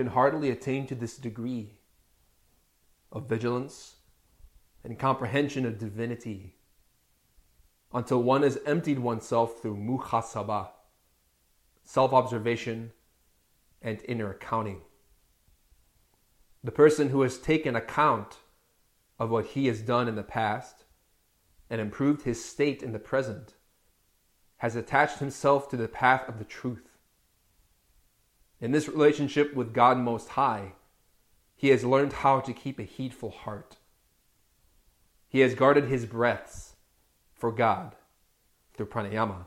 Can hardly attain to this degree of vigilance and comprehension of divinity until one has emptied oneself through muhasabah, self observation, and inner accounting. The person who has taken account of what he has done in the past and improved his state in the present has attached himself to the path of the truth. In this relationship with God Most High, he has learned how to keep a heedful heart. He has guarded his breaths for God through pranayama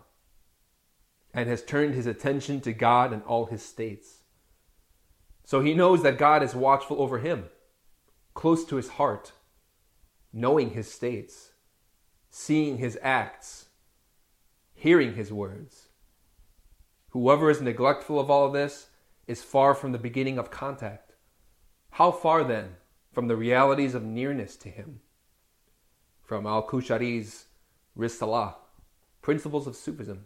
and has turned his attention to God in all his states. So he knows that God is watchful over him, close to his heart, knowing his states, seeing his acts, hearing his words. Whoever is neglectful of all this is far from the beginning of contact. How far then from the realities of nearness to him? From Al Qushayri's Risalah, Principles of Sufism.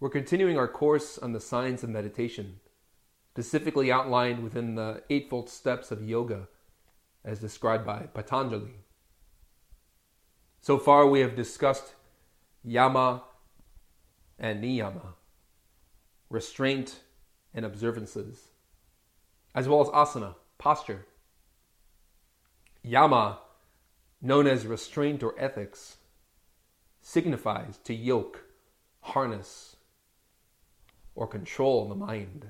We're continuing our course on the science of meditation, specifically outlined within the Eightfold Steps of Yoga, as described by Patanjali. So far, we have discussed yama and niyama, restraint and observances, as well as asana, posture. Yama known as restraint or ethics, signifies to yoke, harness, or control the mind.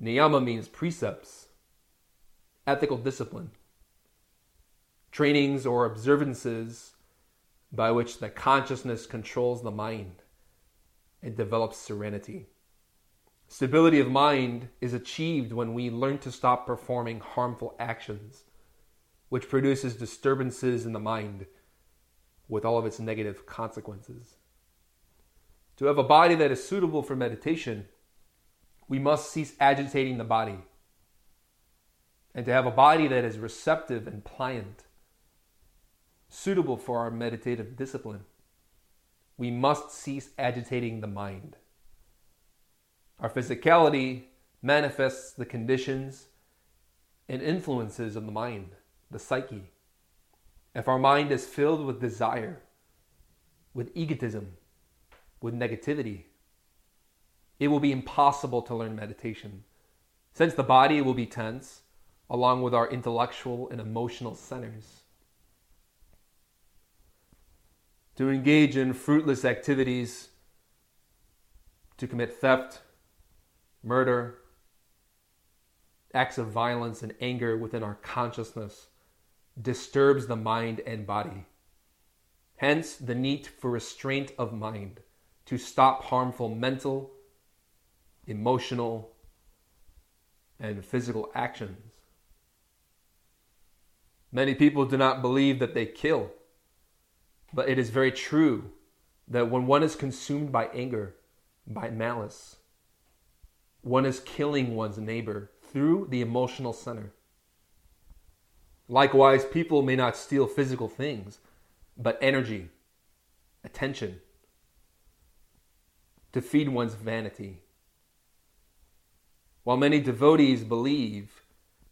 Niyama means precepts, ethical discipline, trainings or observances by which the consciousness controls the mind and develops serenity. Stability of mind is achieved when we learn to stop performing harmful actions which produces disturbances in the mind with all of its negative consequences. To have a body that is suitable for meditation, we must cease agitating the body. And to have a body that is receptive and pliant, suitable for our meditative discipline, we must cease agitating the mind. Our physicality manifests the conditions and influences of the mind the psyche, if our mind is filled with desire, with egotism, with negativity, it will be impossible to learn meditation, since the body will be tense, along with our intellectual and emotional centers. To engage in fruitless activities, to commit theft, murder, acts of violence and anger within our consciousness disturbs the mind and body. Hence, the need for restraint of mind to stop harmful mental, emotional, and physical actions. Many people do not believe that they kill, but it is very true that when one is consumed by anger, by malice, one is killing one's neighbor through the emotional center. Likewise, people may not steal physical things, but energy, attention, to feed one's vanity. While many devotees believe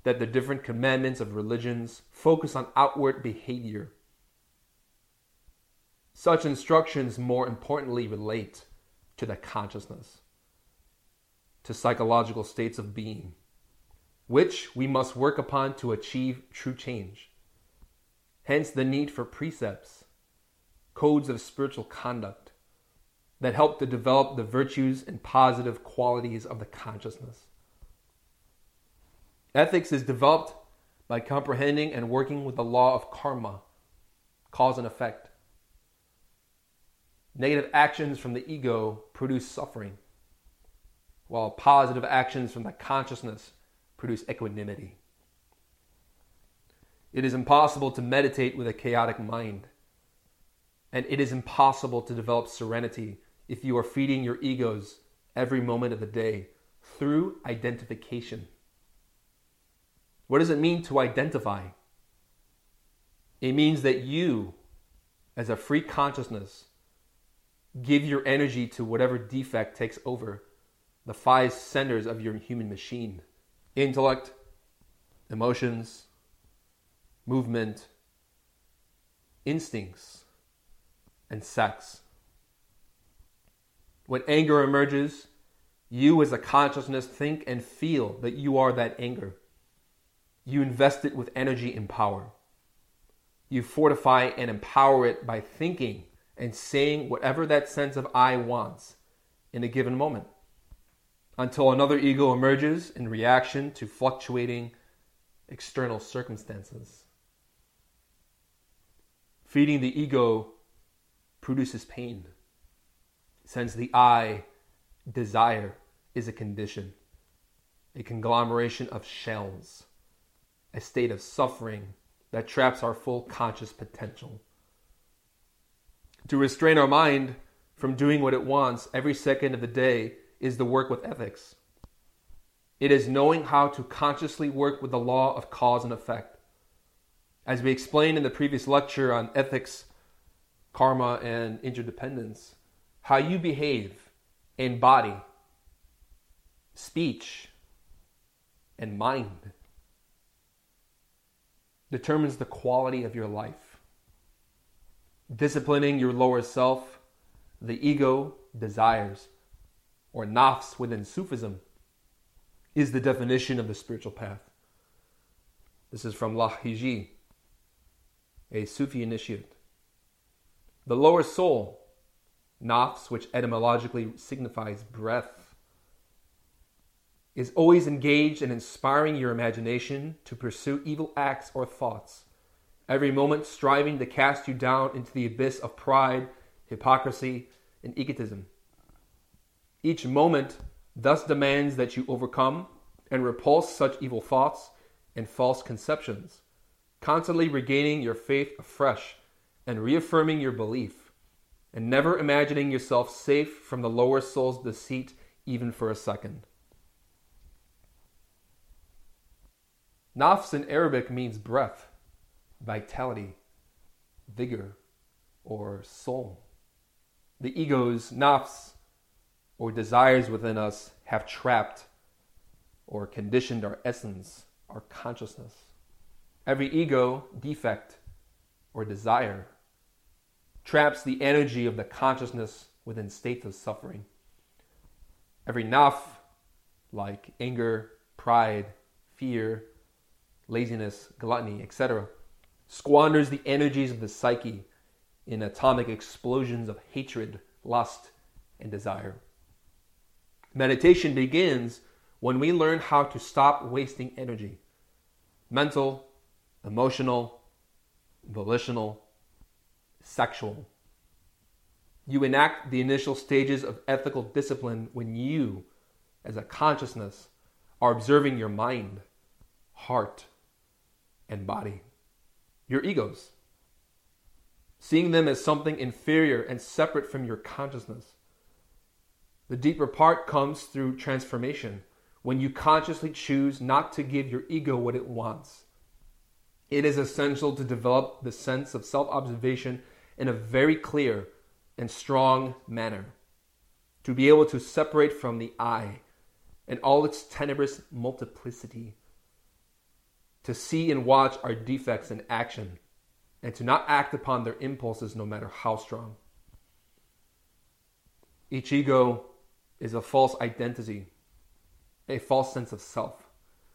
that the different commandments of religions focus on outward behavior, such instructions more importantly relate to the consciousness, to psychological states of being, which we must work upon to achieve true change. Hence the need for precepts, codes of spiritual conduct that help to develop the virtues and positive qualities of the consciousness. Ethics is developed by comprehending and working with the law of karma, cause and effect. Negative actions from the ego produce suffering, while positive actions from the consciousness produce equanimity. It is impossible to meditate with a chaotic mind, and it is impossible to develop serenity if you are feeding your egos every moment of the day through identification. What does it mean to identify? It means that you, as a free consciousness, give your energy to whatever defect takes over the five centers of your human machine intellect, emotions, movement, instincts, and sex. When anger emerges, you as a consciousness think and feel that you are that anger. You invest it with energy and power. You fortify and empower it by thinking and saying whatever that sense of I wants in a given moment until another ego emerges in reaction to fluctuating external circumstances. Feeding the ego produces pain, since the I, desire, is a condition, a conglomeration of shells, a state of suffering that traps our full conscious potential. To restrain our mind from doing what it wants every second of the day is the work with ethics. It is knowing how to consciously work with the law of cause and effect. As we explained in the previous lecture on ethics, karma, and interdependence, how you behave in body, speech, and mind determines the quality of your life disciplining your lower self, the ego desires, or nafs within Sufism, is the definition of the spiritual path. This is from Lahiji, a Sufi initiate. The lower soul, nafs, which etymologically signifies breath, is always engaged in inspiring your imagination to pursue evil acts or thoughts every moment striving to cast you down into the abyss of pride, hypocrisy, and egotism. Each moment thus demands that you overcome and repulse such evil thoughts and false conceptions, constantly regaining your faith afresh and reaffirming your belief, and never imagining yourself safe from the lower soul's deceit even for a second. Nafs in Arabic means breath vitality, vigor, or soul. The ego's nafs or desires within us have trapped or conditioned our essence, our consciousness. Every ego defect or desire traps the energy of the consciousness within states of suffering. Every naf, like anger, pride, fear, laziness, gluttony, etc., squanders the energies of the psyche in atomic explosions of hatred, lust, and desire. Meditation begins when we learn how to stop wasting energy mental, emotional, volitional, sexual. You enact the initial stages of ethical discipline when you, as a consciousness, are observing your mind, heart, and body your egos, seeing them as something inferior and separate from your consciousness. The deeper part comes through transformation when you consciously choose not to give your ego what it wants. It is essential to develop the sense of self observation in a very clear and strong manner, to be able to separate from the I and all its tenebrous multiplicity, to see and watch our defects in action, and to not act upon their impulses no matter how strong. Each ego is a false identity, a false sense of self,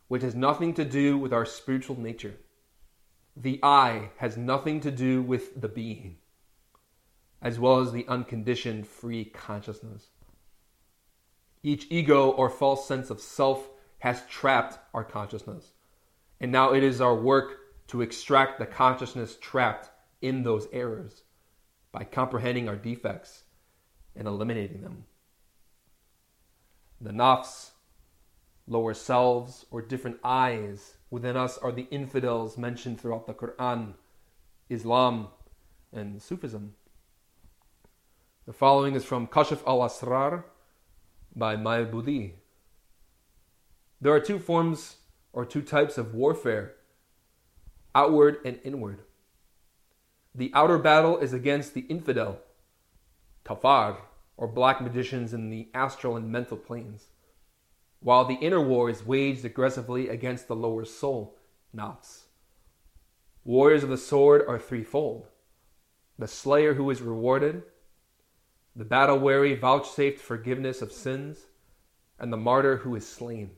which has nothing to do with our spiritual nature. The I has nothing to do with the being, as well as the unconditioned free consciousness. Each ego or false sense of self has trapped our consciousness, and now it is our work to extract the consciousness trapped in those errors by comprehending our defects and eliminating them the nafs, lower selves, or different eyes within us are the infidels mentioned throughout the Quran, Islam, and Sufism. The following is from Kashif al Asrar by Maibudi. There are two forms or two types of warfare outward and inward. The outer battle is against the infidel, kafar, or black magicians in the astral and mental planes, while the inner war is waged aggressively against the lower soul, nafs. Warriors of the sword are threefold the slayer who is rewarded, the battle weary vouchsafed forgiveness of sins, and the martyr who is slain.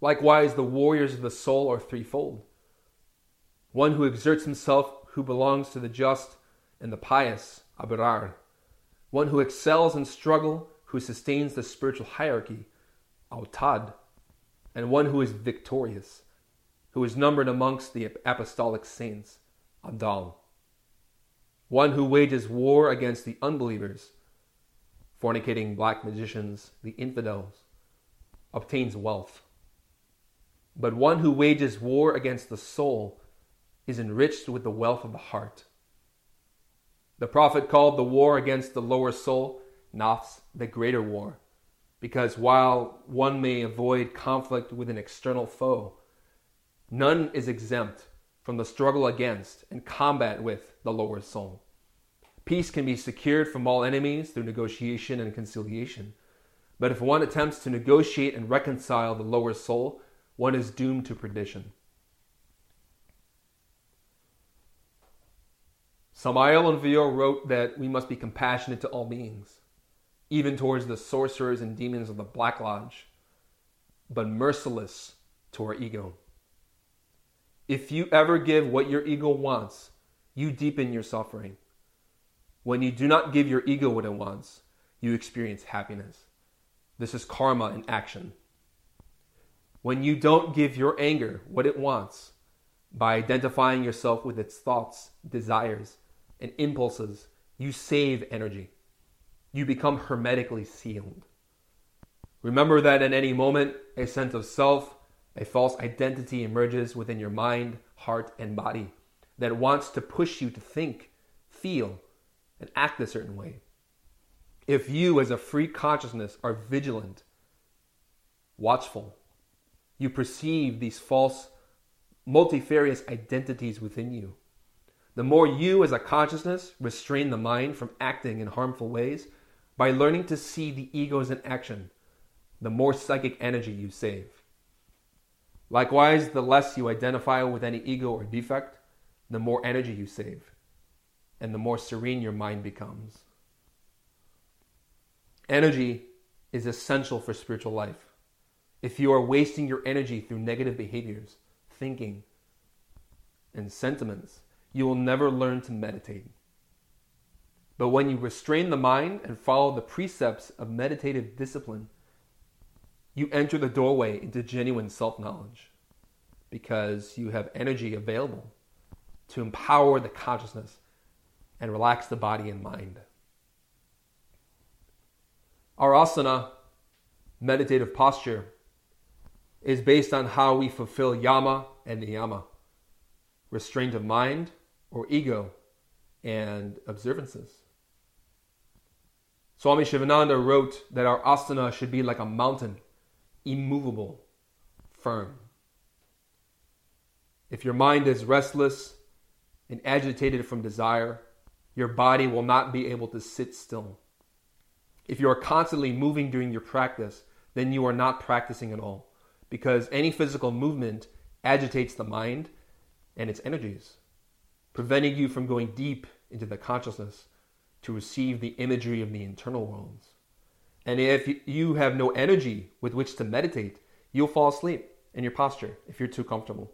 Likewise, the warriors of the soul are threefold one who exerts himself, who belongs to the just and the pious, abrar one who excels in struggle, who sustains the spiritual hierarchy, autad, and one who is victorious, who is numbered amongst the apostolic saints, adal. One who wages war against the unbelievers, fornicating black magicians, the infidels, obtains wealth. But one who wages war against the soul is enriched with the wealth of the heart. The Prophet called the war against the lower soul, nafs, the greater war, because while one may avoid conflict with an external foe, none is exempt from the struggle against and combat with the lower soul. Peace can be secured from all enemies through negotiation and conciliation. But if one attempts to negotiate and reconcile the lower soul, one is doomed to perdition. Samael Aun Weor wrote that we must be compassionate to all beings, even towards the sorcerers and demons of the Black Lodge, but merciless to our ego. If you ever give what your ego wants, you deepen your suffering. When you do not give your ego what it wants, you experience happiness. This is karma in action. When you don't give your anger what it wants, by identifying yourself with its thoughts, desires, and impulses, you save energy. You become hermetically sealed. Remember that at any moment, a sense of self, a false identity emerges within your mind, heart, and body that wants to push you to think, feel, and act a certain way. If you, as a free consciousness, are vigilant, watchful, you perceive these false, multifarious identities within you the more you, as a consciousness, restrain the mind from acting in harmful ways by learning to see the egos in action, the more psychic energy you save. Likewise, the less you identify with any ego or defect, the more energy you save, and the more serene your mind becomes. Energy is essential for spiritual life. If you are wasting your energy through negative behaviors, thinking, and sentiments, you will never learn to meditate. But when you restrain the mind and follow the precepts of meditative discipline, you enter the doorway into genuine self knowledge because you have energy available to empower the consciousness and relax the body and mind. Our asana, meditative posture, is based on how we fulfill yama and niyama restraint of mind or ego and observances. Swami Sivananda wrote that our asana should be like a mountain, immovable, firm. If your mind is restless and agitated from desire, your body will not be able to sit still. If you are constantly moving during your practice, then you are not practicing at all, because any physical movement agitates the mind and its energies, preventing you from going deep into the consciousness to receive the imagery of the internal worlds. And if you have no energy with which to meditate, you'll fall asleep in your posture if you're too comfortable.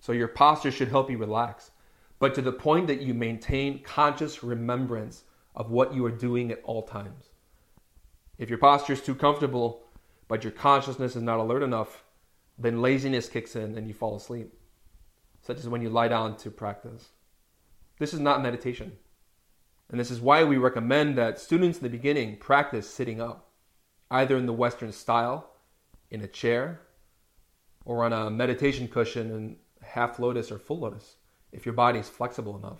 So your posture should help you relax, but to the point that you maintain conscious remembrance of what you are doing at all times. If your posture is too comfortable, but your consciousness is not alert enough, then laziness kicks in and you fall asleep, such as when you lie down to practice. This is not meditation. And this is why we recommend that students in the beginning practice sitting up, either in the Western style, in a chair, or on a meditation cushion in half lotus or full lotus, if your body is flexible enough.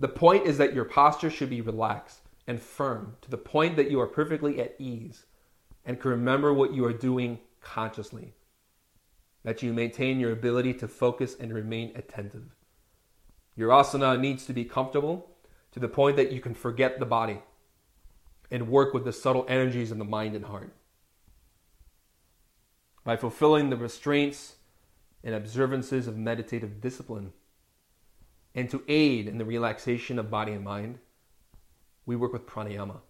The point is that your posture should be relaxed and firm to the point that you are perfectly at ease and can remember what you are doing consciously. That you maintain your ability to focus and remain attentive. Your asana needs to be comfortable to the point that you can forget the body and work with the subtle energies in the mind and heart. By fulfilling the restraints and observances of meditative discipline, and to aid in the relaxation of body and mind, we work with pranayama.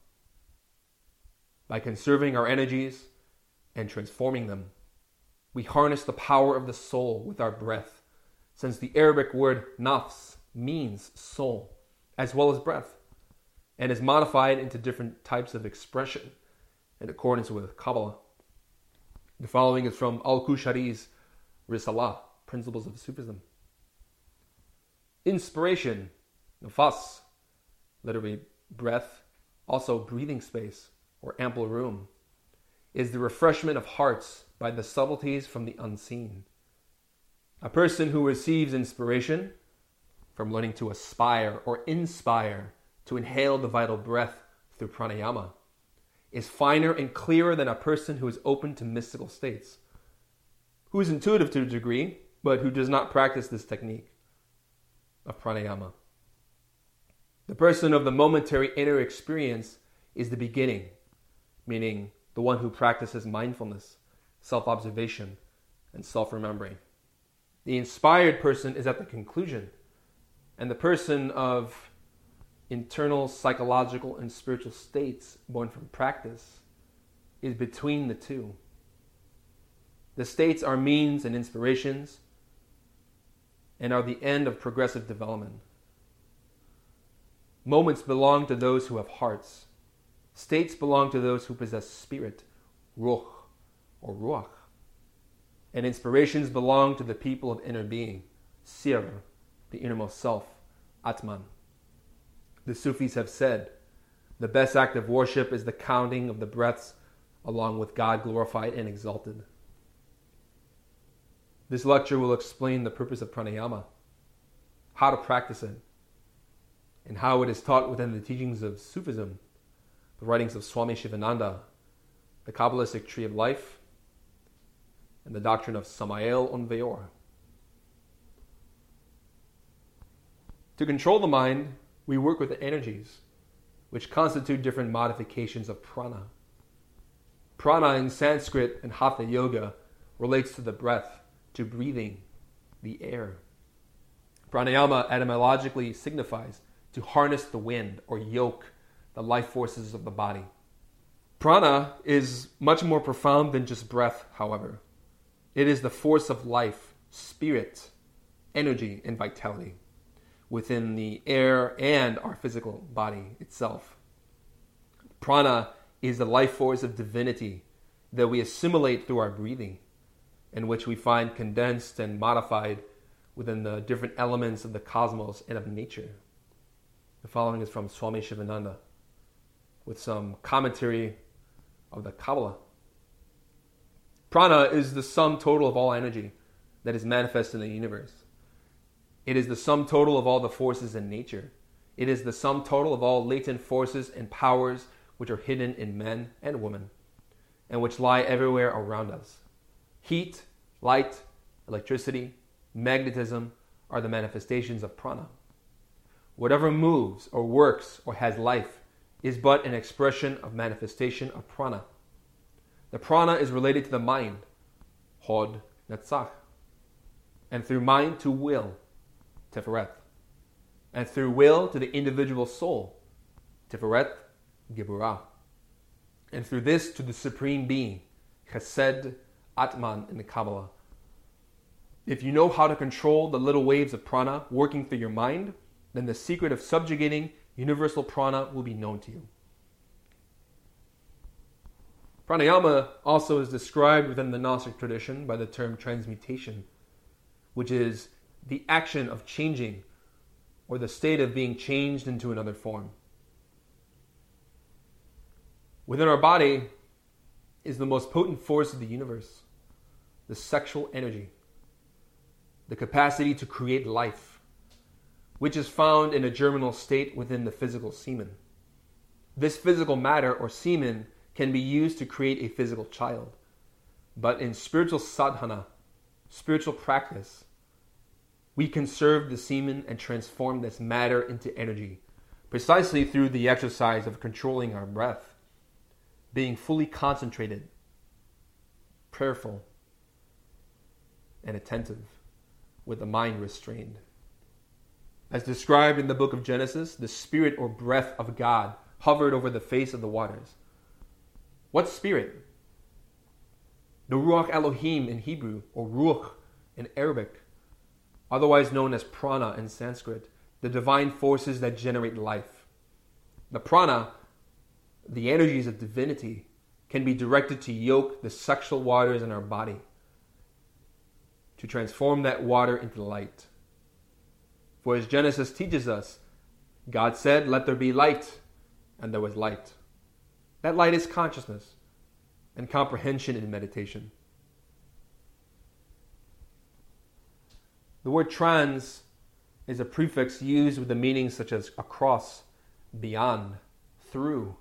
By conserving our energies and transforming them, we harness the power of the soul with our breath, since the Arabic word nafs means soul as well as breath and is modified into different types of expression in accordance with Kabbalah. The following is from Al Qushayri's Risalah, Principles of Sufism. Inspiration, nafas, literally breath, also breathing space or ample room, is the refreshment of hearts by the subtleties from the unseen. A person who receives inspiration from learning to aspire or inspire to inhale the vital breath through pranayama is finer and clearer than a person who is open to mystical states, who is intuitive to a degree, but who does not practice this technique of pranayama. The person of the momentary inner experience is the beginning, meaning the one who practices mindfulness, self observation, and self remembering. The inspired person is at the conclusion, and the person of internal psychological and spiritual states born from practice is between the two. The states are means and inspirations and are the end of progressive development. Moments belong to those who have hearts. States belong to those who possess spirit, ruh or ruach. And inspirations belong to the people of inner being, sir, the innermost self, atman. The Sufis have said, the best act of worship is the counting of the breaths along with God glorified and exalted. This lecture will explain the purpose of pranayama, how to practice it, and how it is taught within the teachings of Sufism, the writings of Swami Sivananda, the Kabbalistic Tree of Life, and the doctrine of Samael Aun Weor. To control the mind, we work with the energies, which constitute different modifications of prana. Prana in Sanskrit and Hatha Yoga relates to the breath to breathing, the air. Pranayama etymologically signifies to harness the wind or yoke the life forces of the body. Prana is much more profound than just breath, however. It is the force of life, spirit, energy, and vitality within the air and our physical body itself. Prana is the life force of divinity that we assimilate through our breathing in which we find condensed and modified within the different elements of the cosmos and of nature. The following is from Swami Sivananda with some commentary of the Kabbalah. Prana is the sum total of all energy that is manifest in the universe. It is the sum total of all the forces in nature. It is the sum total of all latent forces and powers which are hidden in men and women and which lie everywhere around us. Heat, light, electricity, magnetism are the manifestations of prana. Whatever moves or works or has life is but an expression of manifestation of prana. The prana is related to the mind, hod netzach, and through mind to will, tiferet, and through will to the individual soul, tiferet, geburah, and through this to the supreme being, chesed, atman in the Kabbalah. If you know how to control the little waves of prana working through your mind, then the secret of subjugating universal prana will be known to you. Pranayama also is described within the Gnostic tradition by the term transmutation, which is the action of changing or the state of being changed into another form. Within our body is the most potent force of the universe, the sexual energy, the capacity to create life, which is found in a germinal state within the physical semen. This physical matter or semen can be used to create a physical child. But in spiritual sadhana, spiritual practice, we conserve the semen and transform this matter into energy, precisely through the exercise of controlling our breath, being fully concentrated, prayerful, and attentive, with the mind restrained. As described in the book of Genesis, the spirit or breath of God hovered over the face of the waters. What spirit? The Ruach Elohim in Hebrew, or Ruach in Arabic, otherwise known as prana in Sanskrit, the divine forces that generate life. The prana, the energies of divinity, can be directed to yoke the sexual waters in our body, to transform that water into light. For as Genesis teaches us, God said, Let there be light, and there was light. That light is consciousness and comprehension in meditation. The word trans is a prefix used with the meanings such as across, beyond, through,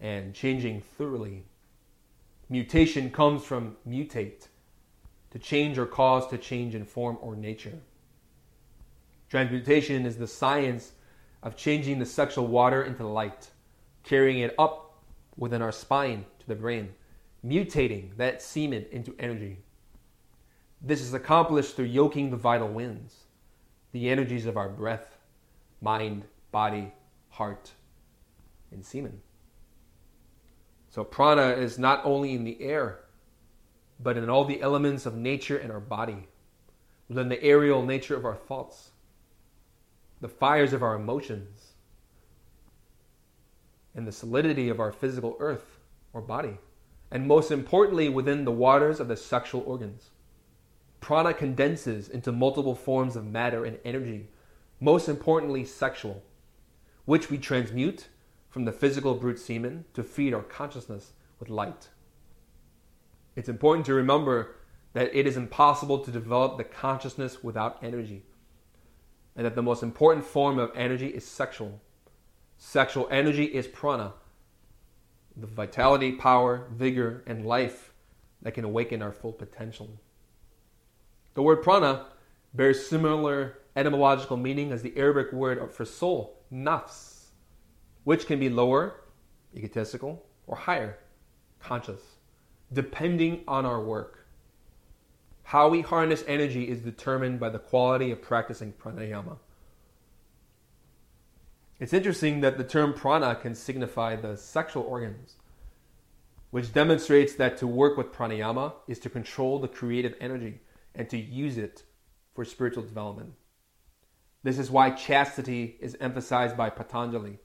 and changing thoroughly. Mutation comes from mutate, to change or cause to change in form or nature. Transmutation is the science of changing the sexual water into light, carrying it up within our spine to the brain, mutating that semen into energy. This is accomplished through yoking the vital winds, the energies of our breath, mind, body, heart, and semen. So, prana is not only in the air, but in all the elements of nature and our body, within the aerial nature of our thoughts, the fires of our emotions, and the solidity of our physical earth or body, and most importantly, within the waters of the sexual organs. Prana condenses into multiple forms of matter and energy, most importantly, sexual, which we transmute from the physical brute semen to feed our consciousness with light. It's important to remember that it is impossible to develop the consciousness without energy, and that the most important form of energy is sexual. Sexual energy is prana, the vitality, power, vigor, and life that can awaken our full potential. The word prana bears similar etymological meaning as the Arabic word for soul, nafs, which can be lower, egotistical, or higher, conscious, depending on our work. How we harness energy is determined by the quality of practicing pranayama. It's interesting that the term prana can signify the sexual organs, which demonstrates that to work with pranayama is to control the creative energy and to use it for spiritual development. This is why chastity is emphasized by Patanjali,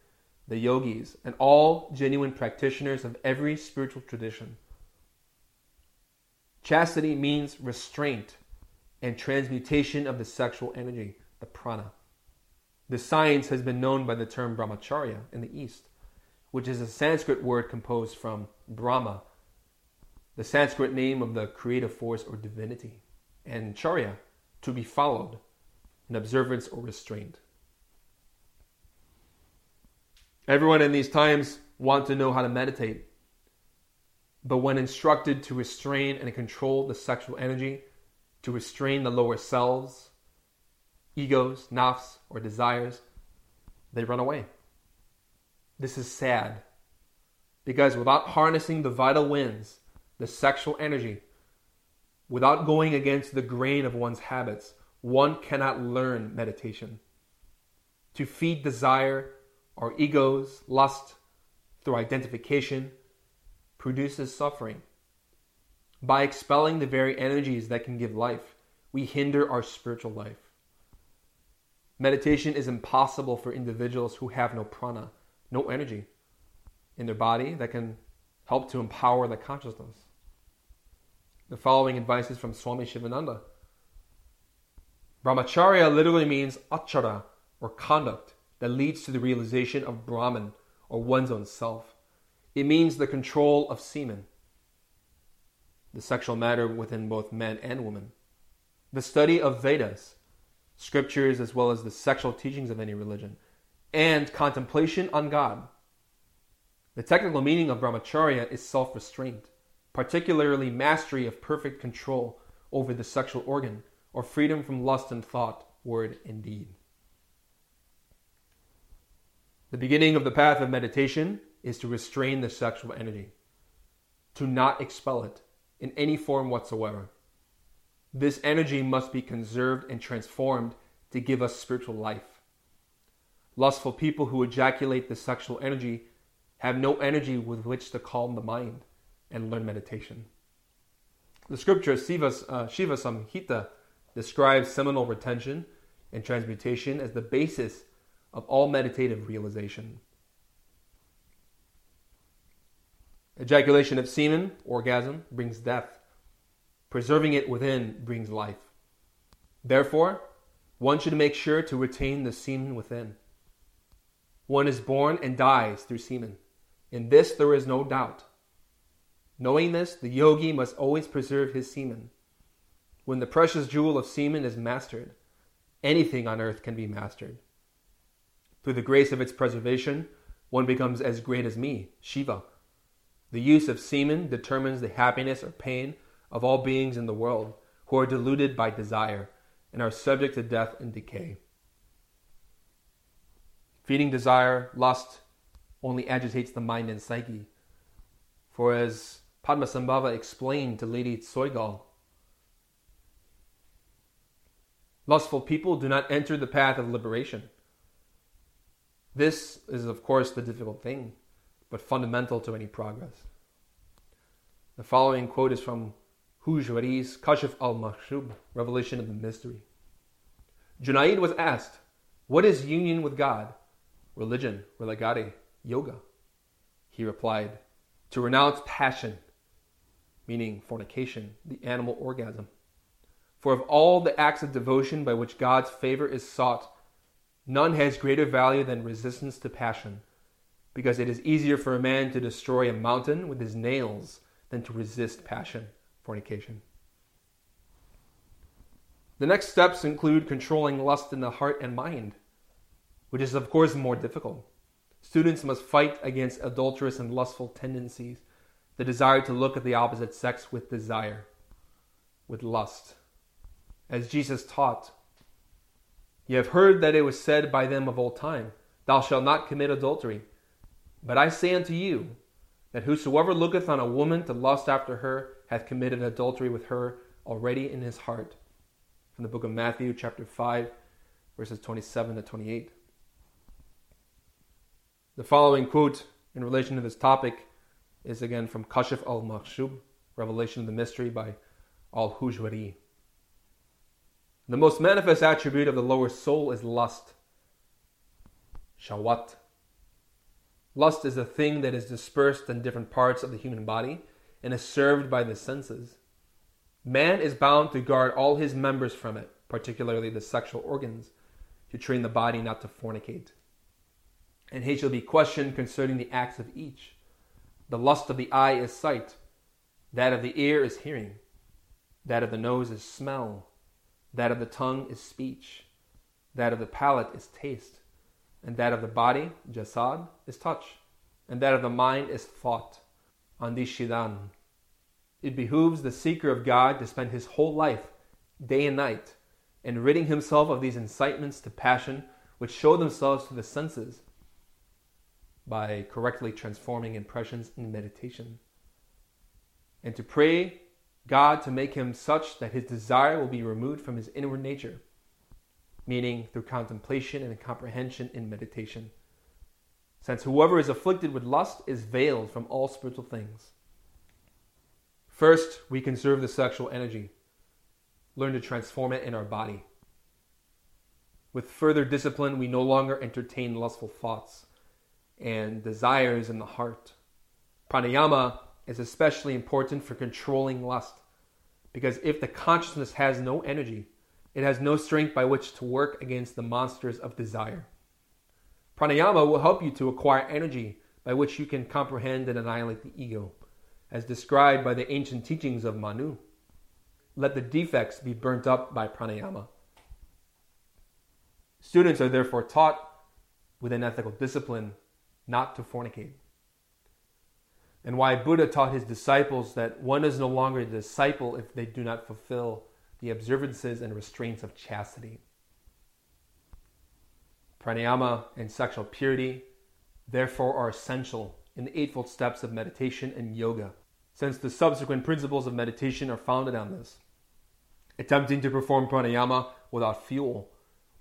the yogis, and all genuine practitioners of every spiritual tradition. Chastity means restraint and transmutation of the sexual energy, the prana. The science has been known by the term brahmacharya in the East, which is a Sanskrit word composed from Brahma, the Sanskrit name of the creative force or divinity, and charya, to be followed, in observance or restraint. Everyone in these times want to know how to meditate. But when instructed to restrain and control the sexual energy, to restrain the lower selves, egos, nafs, or desires, they run away. This is sad because without harnessing the vital winds, the sexual energy, without going against the grain of one's habits, one cannot learn meditation. To feed desire or egos, lust, through identification, produces suffering. By expelling the very energies that can give life, we hinder our spiritual life. Meditation is impossible for individuals who have no prana, no energy in their body that can help to empower the consciousness. The following advice is from Swami Sivananda. Brahmacharya literally means achara, or conduct, that leads to the realization of Brahman, or one's own self. It means the control of semen, the sexual matter within both men and women. The study of Vedas, scriptures as well as the sexual teachings of any religion, and contemplation on God. The technical meaning of brahmacharya is self restraint, particularly mastery of perfect control over the sexual organ, or freedom from lust and thought, word, and deed. The beginning of the path of meditation is to restrain the sexual energy, to not expel it in any form whatsoever. This energy must be conserved and transformed to give us spiritual life. Lustful people who ejaculate the sexual energy have no energy with which to calm the mind and learn meditation. The scripture uh, Shiva Samhita describes seminal retention and transmutation as the basis of all meditative realization. Ejaculation of semen, orgasm, brings death. Preserving it within brings life. Therefore, one should make sure to retain the semen within. One is born and dies through semen. In this there is no doubt. Knowing this, the yogi must always preserve his semen. When the precious jewel of semen is mastered, anything on earth can be mastered. Through the grace of its preservation, one becomes as great as me, Shiva. The use of semen determines the happiness or pain of all beings in the world who are deluded by desire and are subject to death and decay. Feeding desire, lust, only agitates the mind and psyche. For as Padmasambhava explained to Lady Tsogyal, lustful people do not enter the path of liberation. This is, of course, the difficult thing, but fundamental to any progress. The following quote is from Hujwari's Kashif al Mahjub, Revelation of the Mystery. Junaid was asked, What is union with God? Religion, religare, yoga. He replied, To renounce passion, meaning fornication, the animal orgasm. For of all the acts of devotion by which God's favor is sought, None has greater value than resistance to passion, because it is easier for a man to destroy a mountain with his nails than to resist passion, fornication. The next steps include controlling lust in the heart and mind, which is, of course, more difficult. Students must fight against adulterous and lustful tendencies, the desire to look at the opposite sex with desire, with lust. As Jesus taught, Ye have heard that it was said by them of old time, Thou shalt not commit adultery. But I say unto you, that whosoever looketh on a woman to lust after her hath committed adultery with her already in his heart. From the book of Matthew, chapter 5, verses 27 to 28. The following quote in relation to this topic is again from Kashf al Mahjub, Revelation of the Mystery by Al Hujwari. The most manifest attribute of the lower soul is lust. Shawat. Lust is a thing that is dispersed in different parts of the human body and is served by the senses. Man is bound to guard all his members from it, particularly the sexual organs, to train the body not to fornicate. And he shall be questioned concerning the acts of each. The lust of the eye is sight, that of the ear is hearing, that of the nose is smell that of the tongue is speech. That of the palate is taste. And that of the body, jasad, is touch. And that of the mind is thought. andishidan. It behooves the seeker of God to spend his whole life, day and night, in ridding himself of these incitements to passion which show themselves to the senses by correctly transforming impressions in meditation. And to pray God to make him such that his desire will be removed from his inward nature, meaning through contemplation and comprehension in meditation. Since whoever is afflicted with lust is veiled from all spiritual things. First, we conserve the sexual energy, learn to transform it in our body. With further discipline, we no longer entertain lustful thoughts and desires in the heart. Pranayama is especially important for controlling lust because if the consciousness has no energy, it has no strength by which to work against the monsters of desire. Pranayama will help you to acquire energy by which you can comprehend and annihilate the ego, as described by the ancient teachings of Manu. Let the defects be burnt up by pranayama. Students are therefore taught with an ethical discipline not to fornicate. And why Buddha taught his disciples that one is no longer a disciple if they do not fulfill the observances and restraints of chastity. Pranayama and sexual purity, therefore, are essential in the Eightfold Steps of meditation and yoga, since the subsequent principles of meditation are founded on this. Attempting to perform pranayama without fuel,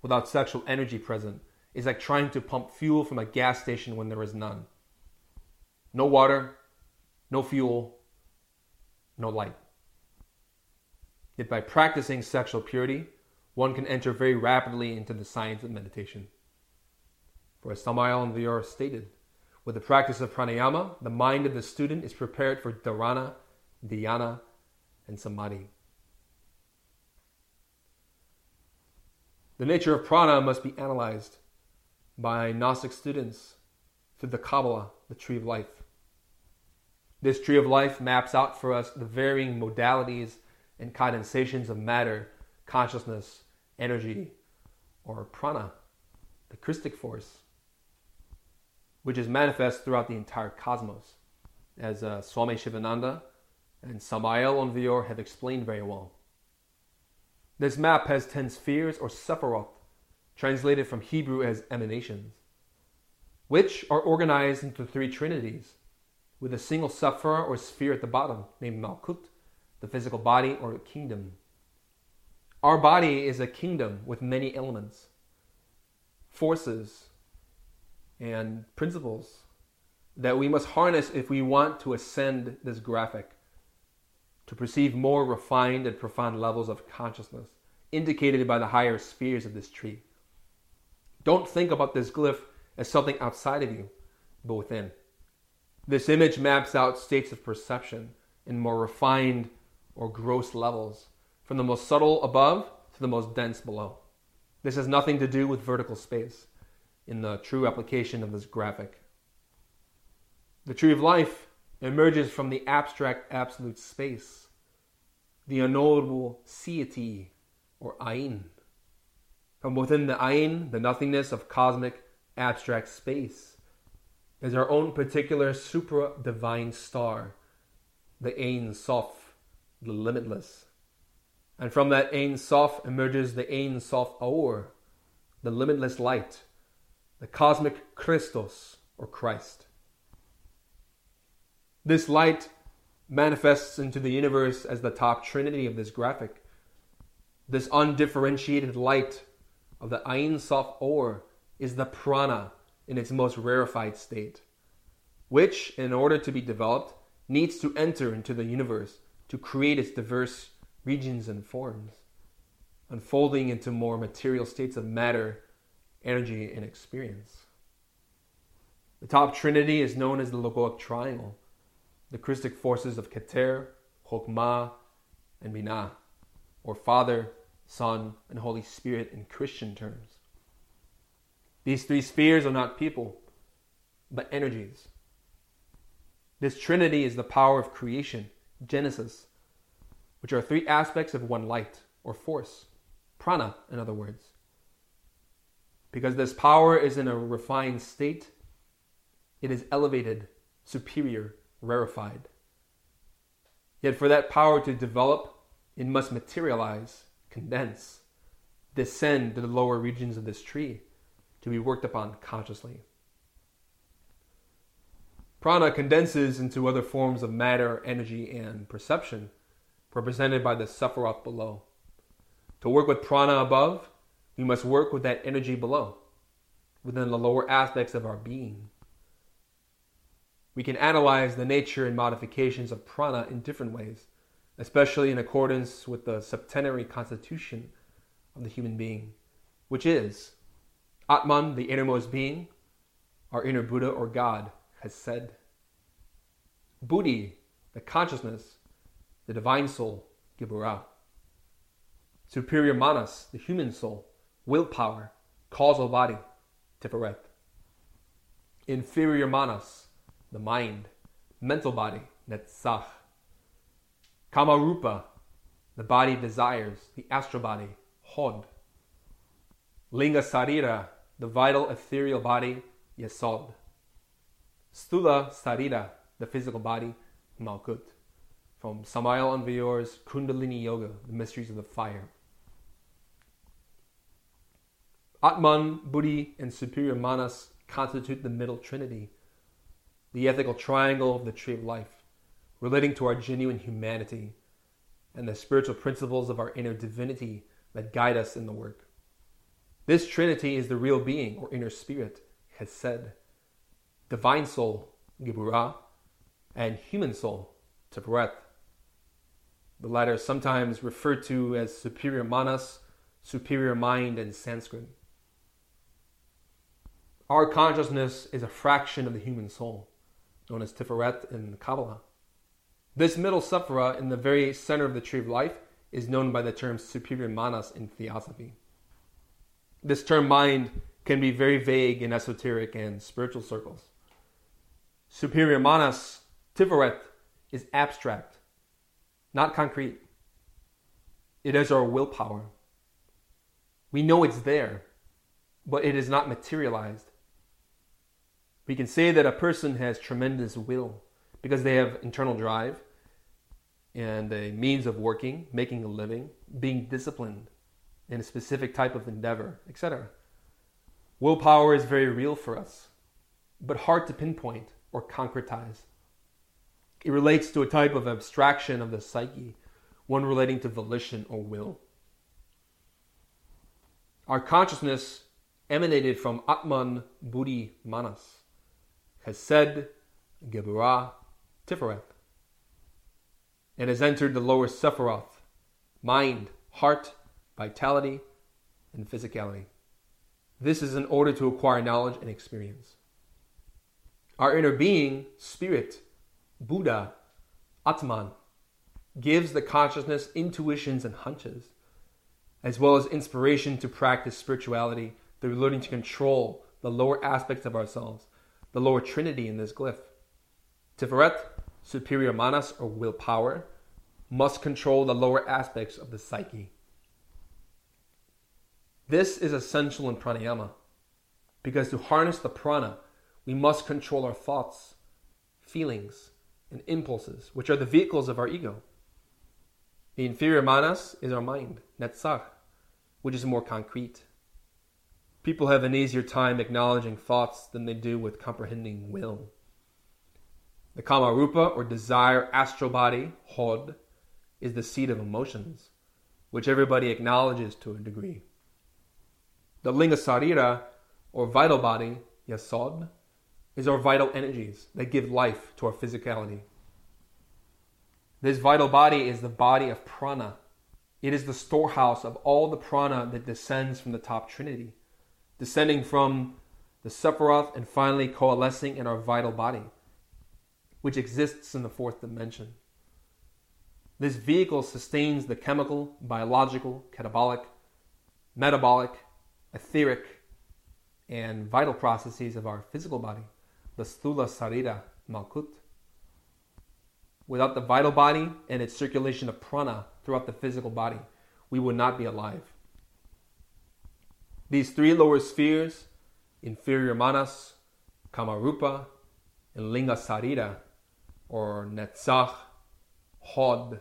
without sexual energy present, is like trying to pump fuel from a gas station when there is none. No water, no fuel, no light. Yet by practicing sexual purity, one can enter very rapidly into the science of meditation. For as Samael Aun Weor stated, with the practice of pranayama, the mind of the student is prepared for dharana, dhyana, and samadhi. The nature of prana must be analyzed by Gnostic students through the Kabbalah, the tree of life. This tree of life maps out for us the varying modalities and condensations of matter, consciousness, energy, or prana, the Christic force, which is manifest throughout the entire cosmos, as uh, Swami Sivananda and Samael Aun Weor have explained very well. This map has 10 spheres or sephiroth, translated from Hebrew as emanations, which are organized into three trinities, with a single sephira or sphere at the bottom, named Malkut, the physical body or kingdom. Our body is a kingdom with many elements, forces, and principles that we must harness if we want to ascend this graphic, to perceive more refined and profound levels of consciousness indicated by the higher spheres of this tree. Don't think about this glyph as something outside of you, but within. This image maps out states of perception in more refined or gross levels, from the most subtle above to the most dense below. This has nothing to do with vertical space in the true application of this graphic. The tree of life emerges from the abstract absolute space, the unknowable seity or ayin. From within the ayin, the nothingness of cosmic abstract space, is our own particular supra divine star, the Ein Sof, the limitless. And from that Ein Sof emerges the Ein Sof Aur, the limitless light, the cosmic Christos, or Christ. This light manifests into the universe as the top trinity of this graphic. This undifferentiated light of the Ein Sof Aur is the prana in its most rarefied state, which, in order to be developed, needs to enter into the universe to create its diverse regions and forms, unfolding into more material states of matter, energy, and experience. The top trinity is known as the Logoic Triangle, the Christic forces of Keter, Chokmah, and Binah, or Father, Son, and Holy Spirit in Christian terms. These three spheres are not people, but energies. This trinity is the power of creation, Genesis, which are three aspects of one light, or force, prana, in other words. Because this power is in a refined state, it is elevated, superior, rarefied. Yet for that power to develop, it must materialize, condense, descend to the lower regions of this tree to be worked upon consciously. Prana condenses into other forms of matter, energy, and perception, represented by the Sephiroth below. To work with prana above, we must work with that energy below, within the lower aspects of our being. We can analyze the nature and modifications of prana in different ways, especially in accordance with the septenary constitution of the human being, which is Atman, the innermost being, our inner Buddha or God has said. Buddhi, the consciousness, the divine soul, Geburah. Superior manas, the human soul, willpower, causal body, Tiferet. Inferior manas, the mind, mental body, Netzach. Kamarupa, the body desires, the astral body, Hod. Linga Sarira, the vital ethereal body, Yesod. Stula Sarira, the physical body, Malkut. From Samael Aun Weor's Kundalini Yoga, The Mysteries of the Fire. Atman, Buddhi, and Superior Manas constitute the middle trinity, the ethical triangle of the tree of life, relating to our genuine humanity and the spiritual principles of our inner divinity that guide us in the work. This trinity is the real being or inner spirit, Chesed. Divine soul, Geburah, and human soul, Tiferet. The latter is sometimes referred to as superior manas, superior mind in Sanskrit. Our consciousness is a fraction of the human soul, known as Tiferet in Kabbalah. This middle sephira in the very center of the tree of life is known by the term superior manas in theosophy. This term mind can be very vague in esoteric and spiritual circles. Superior manas Tiferet is abstract, not concrete. It is our willpower. We know it's there, but it is not materialized. We can say that a person has tremendous will because they have internal drive and a means of working, making a living, being disciplined in a specific type of endeavor, etc. Willpower is very real for us, but hard to pinpoint or concretize. It relates to a type of abstraction of the psyche, one relating to volition or will. Our consciousness emanated from Atman Buddhi Manas, Chesed, Geburah, Tiferet, and has entered the lower Sephiroth, mind, heart, vitality, and physicality. This is in order to acquire knowledge and experience. Our inner being, spirit, Buddha, Atman, gives the consciousness intuitions and hunches, as well as inspiration to practice spirituality through learning to control the lower aspects of ourselves, the lower trinity in this glyph. Tiferet, superior manas or willpower, must control the lower aspects of the psyche. This is essential in pranayama because to harness the prana, we must control our thoughts, feelings, and impulses, which are the vehicles of our ego. The inferior manas is our mind, netzach, which is more concrete. People have an easier time acknowledging thoughts than they do with comprehending will. The kamarupa, or desire astral body, hod, is the seat of emotions, which everybody acknowledges to a degree. The linga sarira, or vital body, yesod, is our vital energies that give life to our physicality. This vital body is the body of prana. It is the storehouse of all the prana that descends from the top trinity, descending from the Sephiroth and finally coalescing in our vital body, which exists in the fourth dimension. This vehicle sustains the chemical, biological, catabolic, metabolic, etheric, and vital processes of our physical body the Stula Sarira Malkut. Without the vital body and its circulation of prana throughout the physical body, we would not be alive. These three lower spheres, inferior manas, kamarupa, and linga sarira, or netzach, Hod,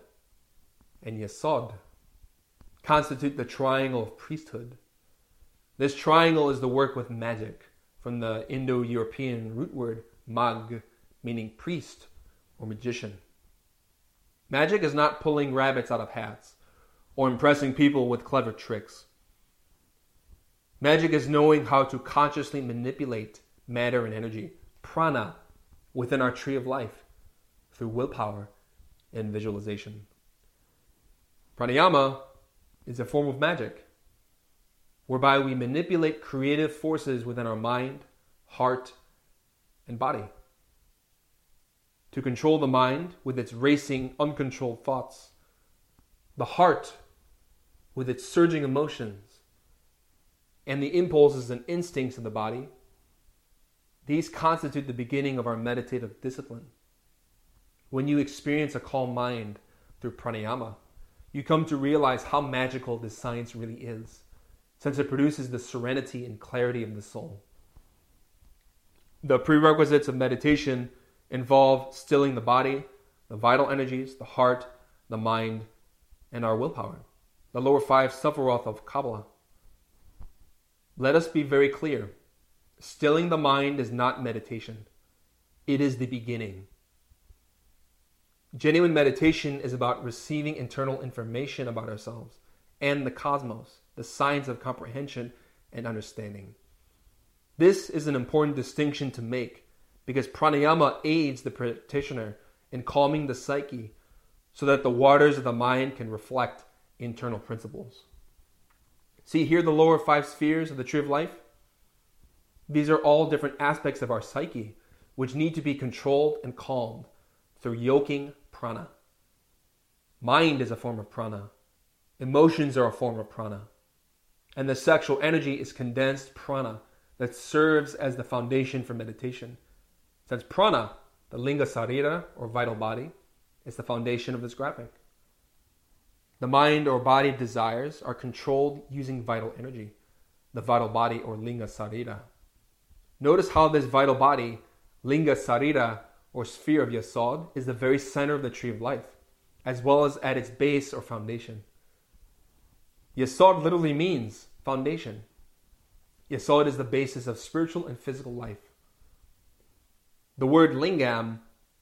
and Yesod constitute the triangle of priesthood. This triangle is the work with magic, from the Indo European root word mag, meaning priest or magician. Magic is not pulling rabbits out of hats or impressing people with clever tricks. Magic is knowing how to consciously manipulate matter and energy, prana, within our tree of life through willpower and visualization. Pranayama is a form of magic whereby we manipulate creative forces within our mind, heart, and body. To control the mind with its racing, uncontrolled thoughts, the heart with its surging emotions, and the impulses and instincts of the body, these constitute the beginning of our meditative discipline. When you experience a calm mind through pranayama, you come to realize how magical this science really is, since it produces the serenity and clarity of the soul. The prerequisites of meditation involve stilling the body, the vital energies, the heart, the mind, and our willpower, the lower five Sephiroth of Kabbalah. Let us be very clear stilling the mind is not meditation, it is the beginning. Genuine meditation is about receiving internal information about ourselves and the cosmos, the science of comprehension and understanding. This is an important distinction to make because pranayama aids the practitioner in calming the psyche so that the waters of the mind can reflect internal principles. See here the lower five spheres of the tree of life? These are all different aspects of our psyche which need to be controlled and calmed through yoking prana. Mind is a form of prana. Emotions are a form of prana. And the sexual energy is condensed prana that serves as the foundation for meditation. Since prana, the linga sarira or vital body, is the foundation of this graphic. The mind or body desires are controlled using vital energy, the vital body or linga sarira. Notice how this vital body, linga sarira, or sphere of yesod, is the very center of the tree of life, as well as at its base or foundation. Yesod literally means foundation. Yesod is the basis of spiritual and physical life. The word lingam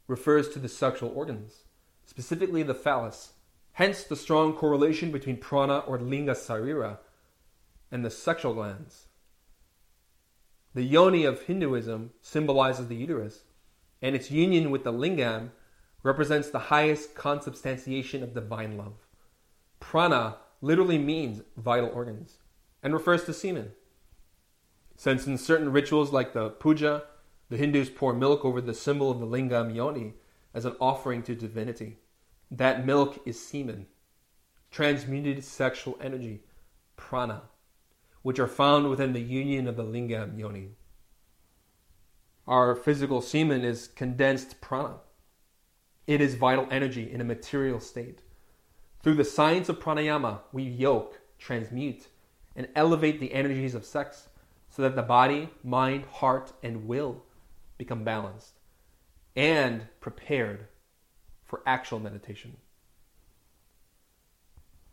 refers to the sexual organs, specifically the phallus, hence the strong correlation between prana or linga sarira and the sexual glands. The yoni of Hinduism symbolizes the uterus, and its union with the lingam represents the highest consubstantiation of divine love. Prana literally means vital organs and refers to semen. Since in certain rituals like the puja, the Hindus pour milk over the symbol of the lingam yoni as an offering to divinity. That milk is semen, transmuted sexual energy, prana, which are found within the union of the lingam yoni our physical semen is condensed prana. It is vital energy in a material state. Through the science of pranayama, we yoke, transmute, and elevate the energies of sex so that the body, mind, heart, and will become balanced and prepared for actual meditation.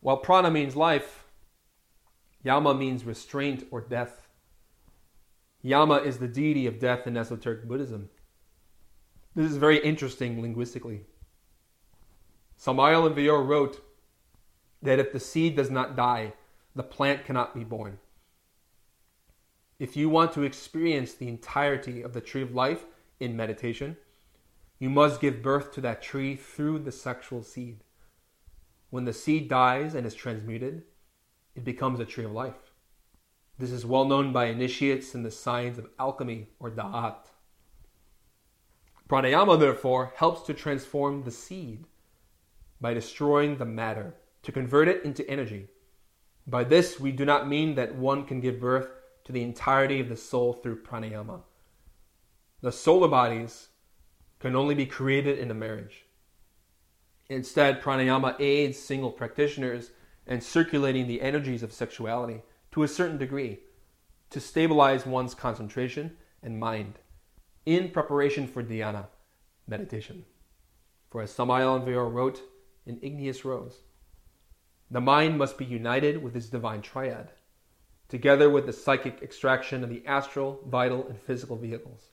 While prana means life, yama means restraint or death. Yama is the deity of death in esoteric Buddhism. This is very interesting linguistically. Samael Aun Weor wrote that if the seed does not die, the plant cannot be born. If you want to experience the entirety of the tree of life in meditation, you must give birth to that tree through the sexual seed. When the seed dies and is transmuted, it becomes a tree of life. This is well known by initiates in the science of alchemy or da'at. Pranayama, therefore, helps to transform the seed by destroying the matter, to convert it into energy. By this, we do not mean that one can give birth to the entirety of the soul through pranayama. The solar bodies can only be created in a marriage. Instead, pranayama aids single practitioners in circulating the energies of sexuality to a certain degree to stabilize one's concentration and mind in preparation for dhyana meditation. For as Samael Aun Weor wrote, in igneous rose. The mind must be united with its divine triad, together with the psychic extraction of the astral, vital, and physical vehicles.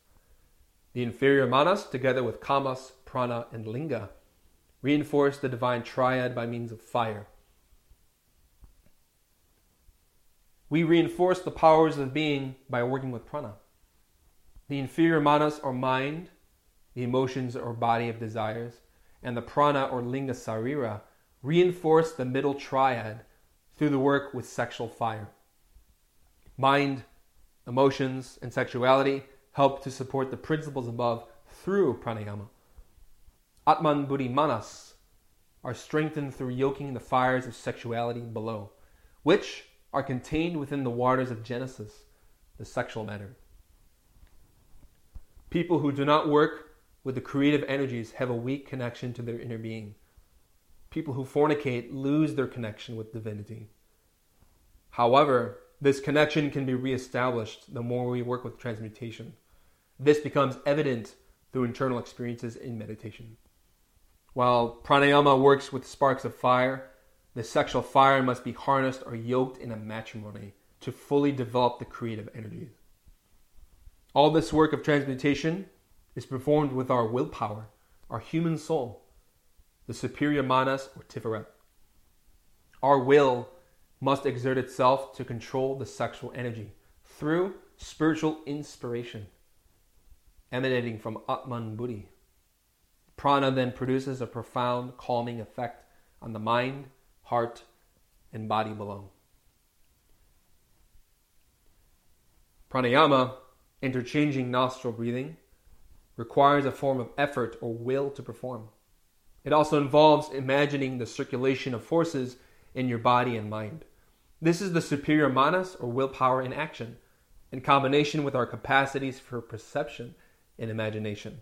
The inferior manas, together with kamas, prana, and linga, reinforce the divine triad by means of fire. We reinforce the powers of being by working with prana. The inferior manas or mind, the emotions or body of desires, and the prana or linga sarira reinforce the middle triad through the work with sexual fire. Mind, emotions, and sexuality help to support the principles above through pranayama. Atman Buddhi Manas are strengthened through yoking the fires of sexuality below, which are contained within the waters of Genesis, the sexual matter. People who do not work with the creative energies have a weak connection to their inner being. People who fornicate lose their connection with divinity. However, this connection can be reestablished the more we work with transmutation. This becomes evident through internal experiences in meditation. While pranayama works with sparks of fire, the sexual fire must be harnessed or yoked in a matrimony to fully develop the creative energies. All this work of transmutation is performed with our willpower, our human soul, the superior manas or tiferet. Our will must exert itself to control the sexual energy through spiritual inspiration emanating from Atman Buddhi. Prana then produces a profound calming effect on the mind, heart, and body below. Pranayama, interchanging nostril breathing, requires a form of effort or will to perform. It also involves imagining the circulation of forces in your body and mind. This is the superior manas or willpower in action, in combination with our capacities for perception and imagination,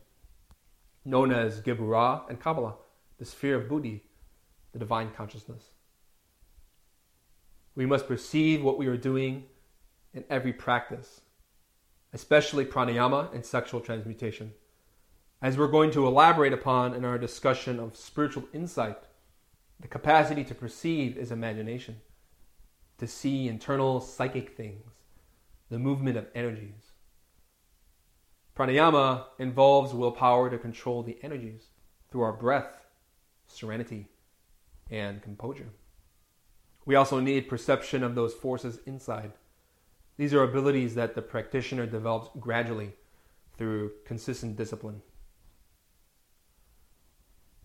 known as Geburah and Kabbalah, the sphere of Buddhi, the divine consciousness. We must perceive what we are doing in every practice, especially pranayama and sexual transmutation as we're going to elaborate upon in our discussion of spiritual insight, the capacity to perceive is imagination, to see internal psychic things, the movement of energies. Pranayama involves willpower to control the energies through our breath, serenity, and composure. We also need perception of those forces inside. These are abilities that the practitioner develops gradually through consistent discipline.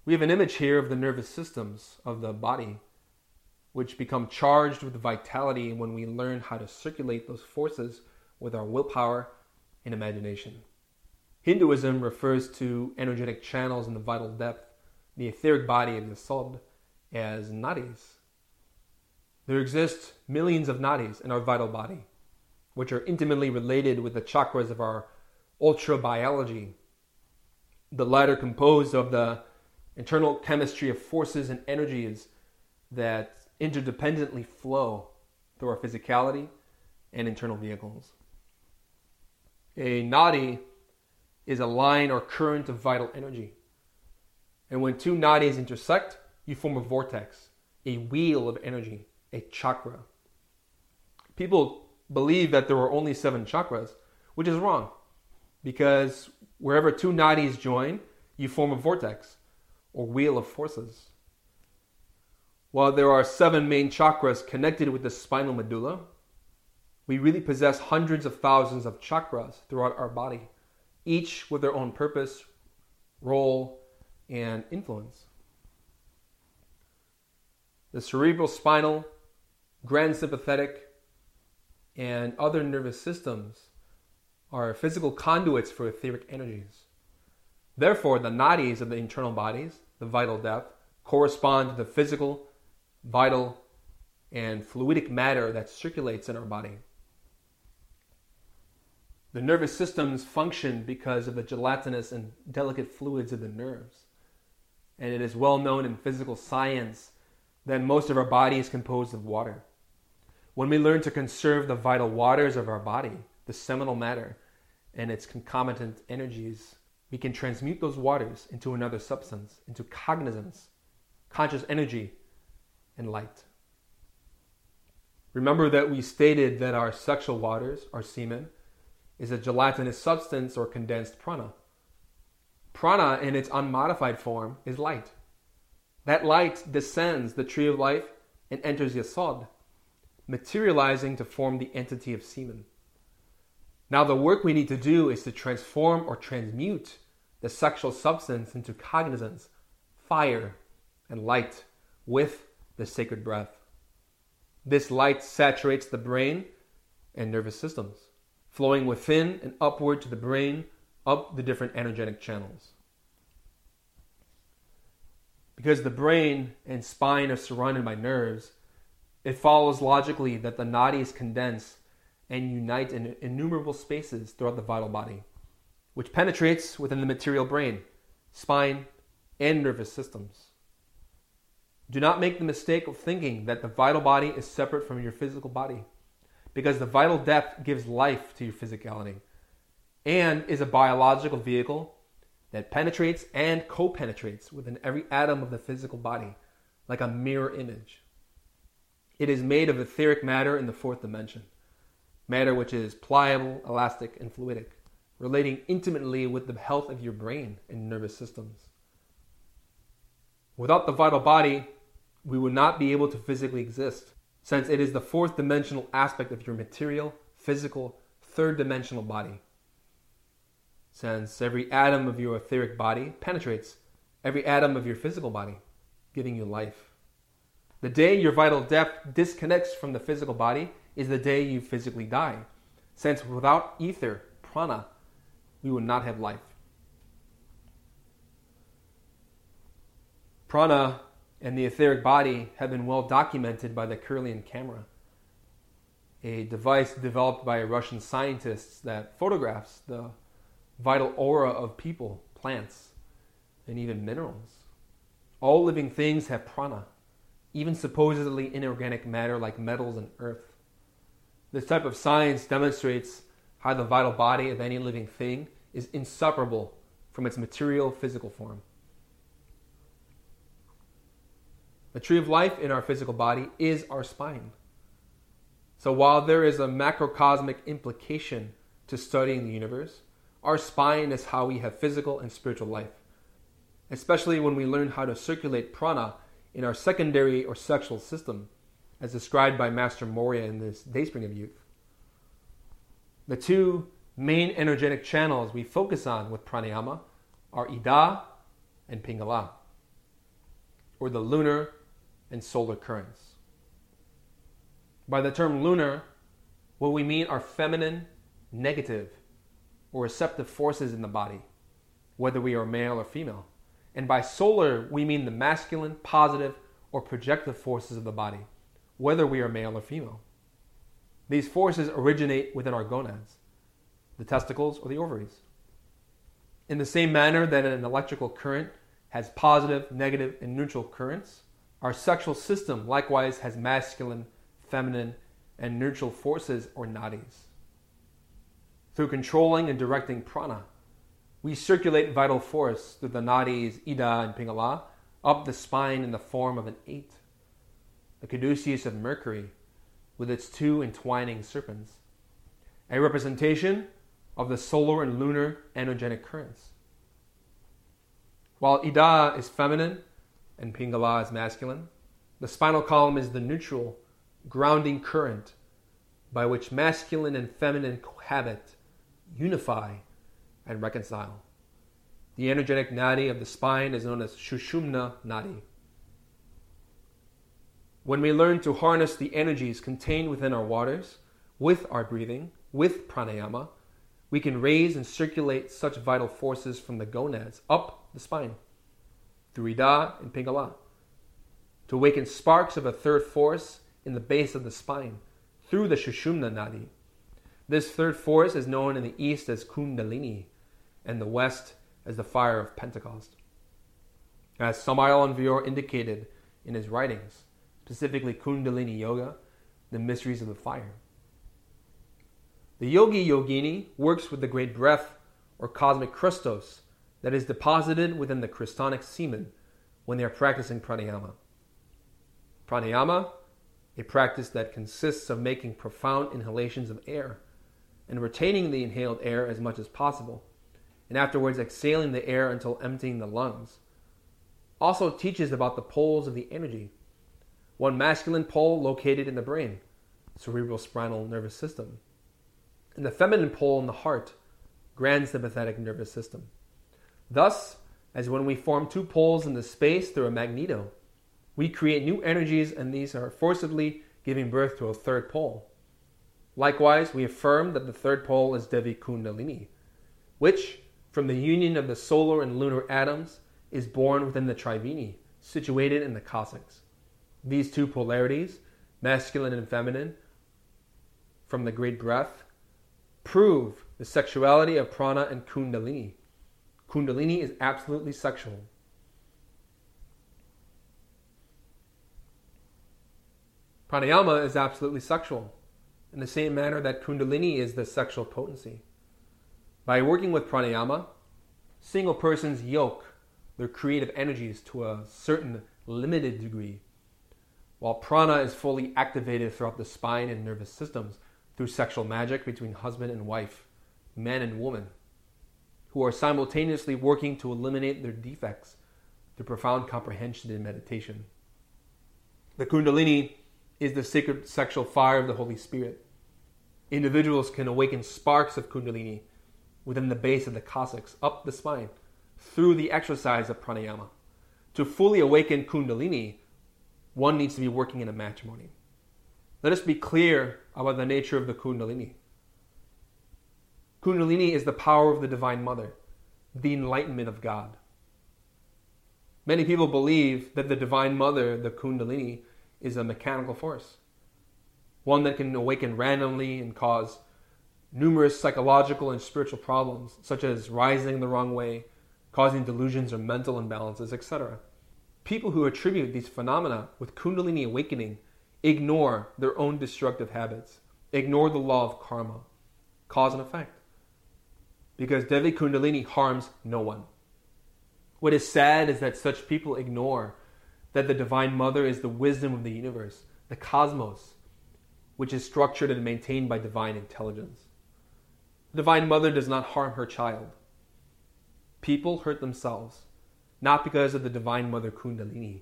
We have an image here of the nervous systems of the body, which become charged with vitality when we learn how to circulate those forces with our willpower and imagination. Hinduism refers to energetic channels in the vital depth, the etheric body of the soul, as nadis. There exist millions of nadis in our vital body, which are intimately related with the chakras of our ultra biology. The latter composed of the internal chemistry of forces and energies that interdependently flow through our physicality and internal vehicles. A nadi is a line or current of vital energy. And when two nadis intersect, you form a vortex, a wheel of energy, a chakra. People believe that there are only seven chakras, which is wrong, because wherever two nadis join, you form a vortex or wheel of forces. While there are seven main chakras connected with the spinal medulla, we really possess hundreds of thousands of chakras throughout our body, each with their own purpose, role, and influence. The cerebral spinal, grand sympathetic, and other nervous systems are physical conduits for etheric energies. Therefore, the nadis of the internal bodies the vital depth, correspond to the physical, vital, and fluidic matter that circulates in our body. The nervous systems function because of the gelatinous and delicate fluids of the nerves. And it is well known in physical science that most of our body is composed of water. When we learn to conserve the vital waters of our body, the seminal matter, and its concomitant energies, we can transmute those waters into another substance, into cognizance, conscious energy, and light. Remember that we stated that our sexual waters, our semen, is a gelatinous substance or condensed prana. Prana, in its unmodified form, is light. That light descends the tree of life and enters Yesod, materializing to form the entity of semen. Now, the work we need to do is to transform or transmute the sexual substance into cognizance, fire, and light with the sacred breath. This light saturates the brain and nervous systems, flowing within and upward to the brain, up the different energetic channels. Because the brain and spine are surrounded by nerves, it follows logically that the nadis condense and unite in innumerable spaces throughout the vital body, which penetrates within the material brain, spine, and nervous systems. Do not make the mistake of thinking that the vital body is separate from your physical body, because the vital depth gives life to your physicality and is a biological vehicle that penetrates and co penetrates within every atom of the physical body, like a mirror image. It is made of etheric matter in the fourth dimension, matter which is pliable, elastic, and fluidic, relating intimately with the health of your brain and nervous systems. Without the vital body, we would not be able to physically exist, since it is the fourth dimensional aspect of your material, physical, third dimensional body. Since every atom of your etheric body penetrates every atom of your physical body, giving you life. The day your vital depth disconnects from the physical body is the day you physically die, since without ether, prana, we would not have life. Prana and the etheric body have been well documented by the Kirlian camera, a device developed by Russian scientists that photographs the vital aura of people, plants, and even minerals. All living things have prana, even supposedly inorganic matter like metals and earth. This type of science demonstrates how the vital body of any living thing is inseparable from its material physical form. The tree of life in our physical body is our spine. So while there is a macrocosmic implication to studying the universe, our spine is how we have physical and spiritual life, especially when we learn how to circulate prana in our secondary or sexual system, as described by Master Morya in this Dayspring of Youth. The two main energetic channels we focus on with pranayama are Ida and Pingala, or the lunar and solar currents. By the term lunar, what we mean are feminine, negative, or receptive forces in the body, whether we are male or female. And by solar, we mean the masculine, positive, or projective forces of the body, whether we are male or female. These forces originate within our gonads, the testicles or the ovaries. In the same manner that an electrical current has positive, negative, and neutral currents, our sexual system likewise has masculine, feminine, and neutral forces or nadis. Through controlling and directing prana, we circulate vital force through the nadis Ida and Pingala up the spine in the form of an eight, the caduceus of Mercury with its two entwining serpents, a representation of the solar and lunar energetic currents. While Ida is feminine and Pingala is masculine. The spinal column is the neutral, grounding current by which masculine and feminine cohabit, unify, and reconcile. The energetic nadi of the spine is known as Shushumna nadi. When we learn to harness the energies contained within our waters with our breathing, with pranayama, we can raise and circulate such vital forces from the gonads up the spine through Ida and Pingala, to awaken sparks of a third force in the base of the spine through the Shushumna Nadi. This third force is known in the east as Kundalini and the west as the fire of Pentecost. As Samael Aun Weor indicated in his writings, specifically Kundalini Yoga, the mysteries of the fire. The yogi yogini works with the great breath or cosmic Christos that is deposited within the Christonic semen, when they are practicing pranayama. Pranayama, a practice that consists of making profound inhalations of air and retaining the inhaled air as much as possible, and afterwards exhaling the air until emptying the lungs, also teaches about the poles of the energy. One masculine pole located in the brain, cerebral spinal nervous system, and the feminine pole in the heart, grand sympathetic nervous system. Thus, as when we form two poles in the space through a magneto, we create new energies and these are forcibly giving birth to a third pole. Likewise, we affirm that the third pole is Devi Kundalini, which, from the union of the solar and lunar atoms, is born within the Triveni, situated in the coccyx. These two polarities, masculine and feminine, from the great breath, prove the sexuality of prana and kundalini. Kundalini is absolutely sexual. Pranayama is absolutely sexual, in the same manner that Kundalini is the sexual potency. By working with pranayama, single persons yoke their creative energies to a certain limited degree, while prana is fully activated throughout the spine and nervous systems through sexual magic between husband and wife, man and woman, who are simultaneously working to eliminate their defects through profound comprehension and meditation. The Kundalini is the sacred sexual fire of the Holy Spirit. Individuals can awaken sparks of Kundalini within the base of the coccyx, up the spine, through the exercise of pranayama. To fully awaken Kundalini, one needs to be working in a matrimony. Let us be clear about the nature of the Kundalini. Kundalini is the power of the Divine Mother, the enlightenment of God. Many people believe that the Divine Mother, the Kundalini, is a mechanical force, one that can awaken randomly and cause numerous psychological and spiritual problems, such as rising the wrong way, causing delusions or mental imbalances, etc. People who attribute these phenomena with Kundalini awakening ignore their own destructive habits, ignore the law of karma, cause and effect. Because Devi Kundalini harms no one. What is sad is that such people ignore that the Divine Mother is the wisdom of the universe, the cosmos, which is structured and maintained by divine intelligence. The Divine Mother does not harm her child people hurt themselves, not because of the Divine Mother Kundalini.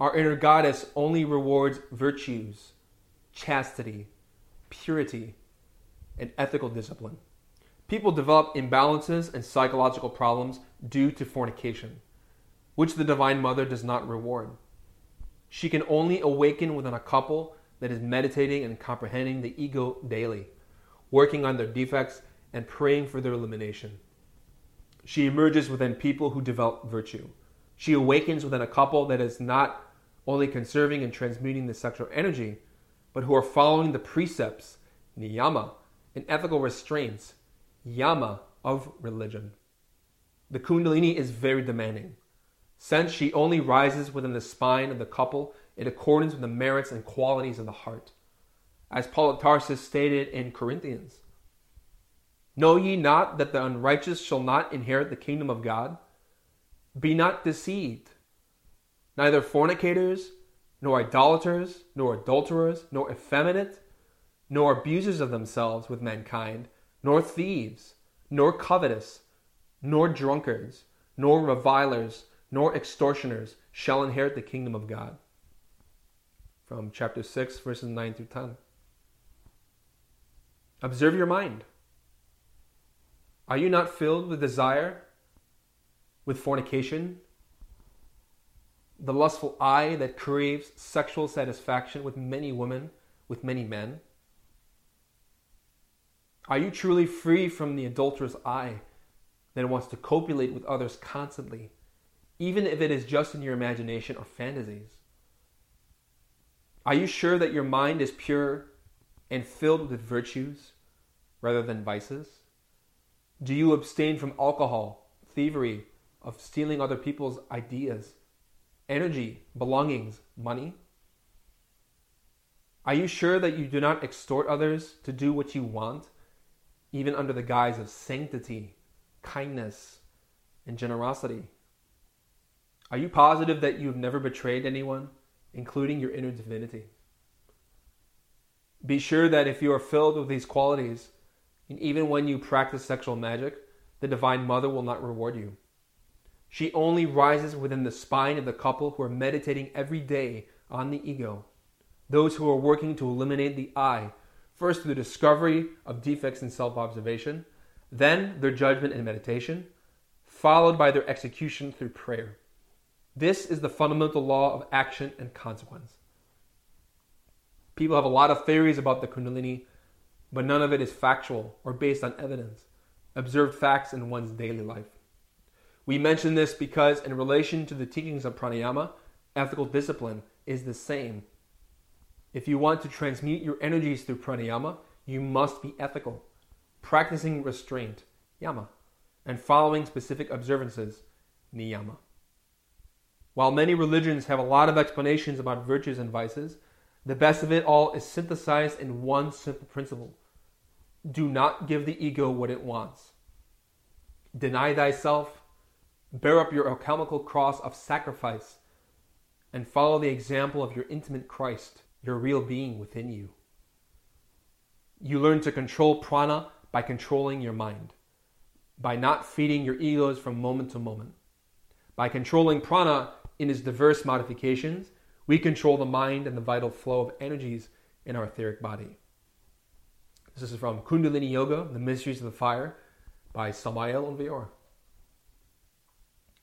Our inner goddess only rewards virtues, chastity, purity, and ethical discipline. People develop imbalances and psychological problems due to fornication, which the Divine Mother does not reward. She can only awaken within a couple that is meditating and comprehending the ego daily, working on their defects and praying for their elimination. She emerges within people who develop virtue. She awakens within a couple that is not only conserving and transmuting the sexual energy, but who are following the precepts, niyama, and ethical restraints, yama, of religion. The Kundalini is very demanding, since she only rises within the spine of the couple in accordance with the merits and qualities of the heart. As Paul of Tarsus stated in Corinthians, Know ye not that the unrighteous shall not inherit the kingdom of God? Be not deceived. Neither fornicators, nor idolaters, nor adulterers, nor effeminate, nor abusers of themselves with mankind, nor thieves, nor covetous, nor drunkards, nor revilers, nor extortioners shall inherit the kingdom of God. From chapter 6, verses 9 through 10. Observe your mind. Are you not filled with desire, with fornication, the lustful eye that craves sexual satisfaction with many women, with many men? Are you truly free from the adulterous eye that wants to copulate with others constantly, even if it is just in your imagination or fantasies? Are you sure that your mind is pure and filled with virtues rather than vices? Do you abstain from alcohol, thievery, of stealing other people's ideas, energy, belongings, money? Are you sure that you do not extort others to do what you want, even under the guise of sanctity, kindness, and generosity? Are you positive that you have never betrayed anyone, including your inner divinity? Be sure that if you are filled with these qualities, and even when you practice sexual magic, the Divine Mother will not reward you. She only rises within the spine of the couple who are meditating every day on the ego, those who are working to eliminate the I, first through the discovery of defects in self observation, then their judgment and meditation, followed by their execution through prayer. This is the fundamental law of action and consequence. People have a lot of theories about the Kundalini, but none of it is factual or based on evidence, observed facts in one's daily life. We mention this because, in relation to the teachings of pranayama, ethical discipline is the same. If you want to transmute your energies through pranayama, you must be ethical, practicing restraint, yama, and following specific observances, niyama. While many religions have a lot of explanations about virtues and vices, the best of it all is synthesized in one simple principle do not give the ego what it wants. Deny thyself, bear up your alchemical cross of sacrifice, and follow the example of your intimate Christ, your real being within you. You learn to control prana by controlling your mind, by not feeding your egos from moment to moment. By controlling prana in its diverse modifications, we control the mind and the vital flow of energies in our etheric body. This is from Kundalini Yoga, The Mysteries of the Fire by Samael Aun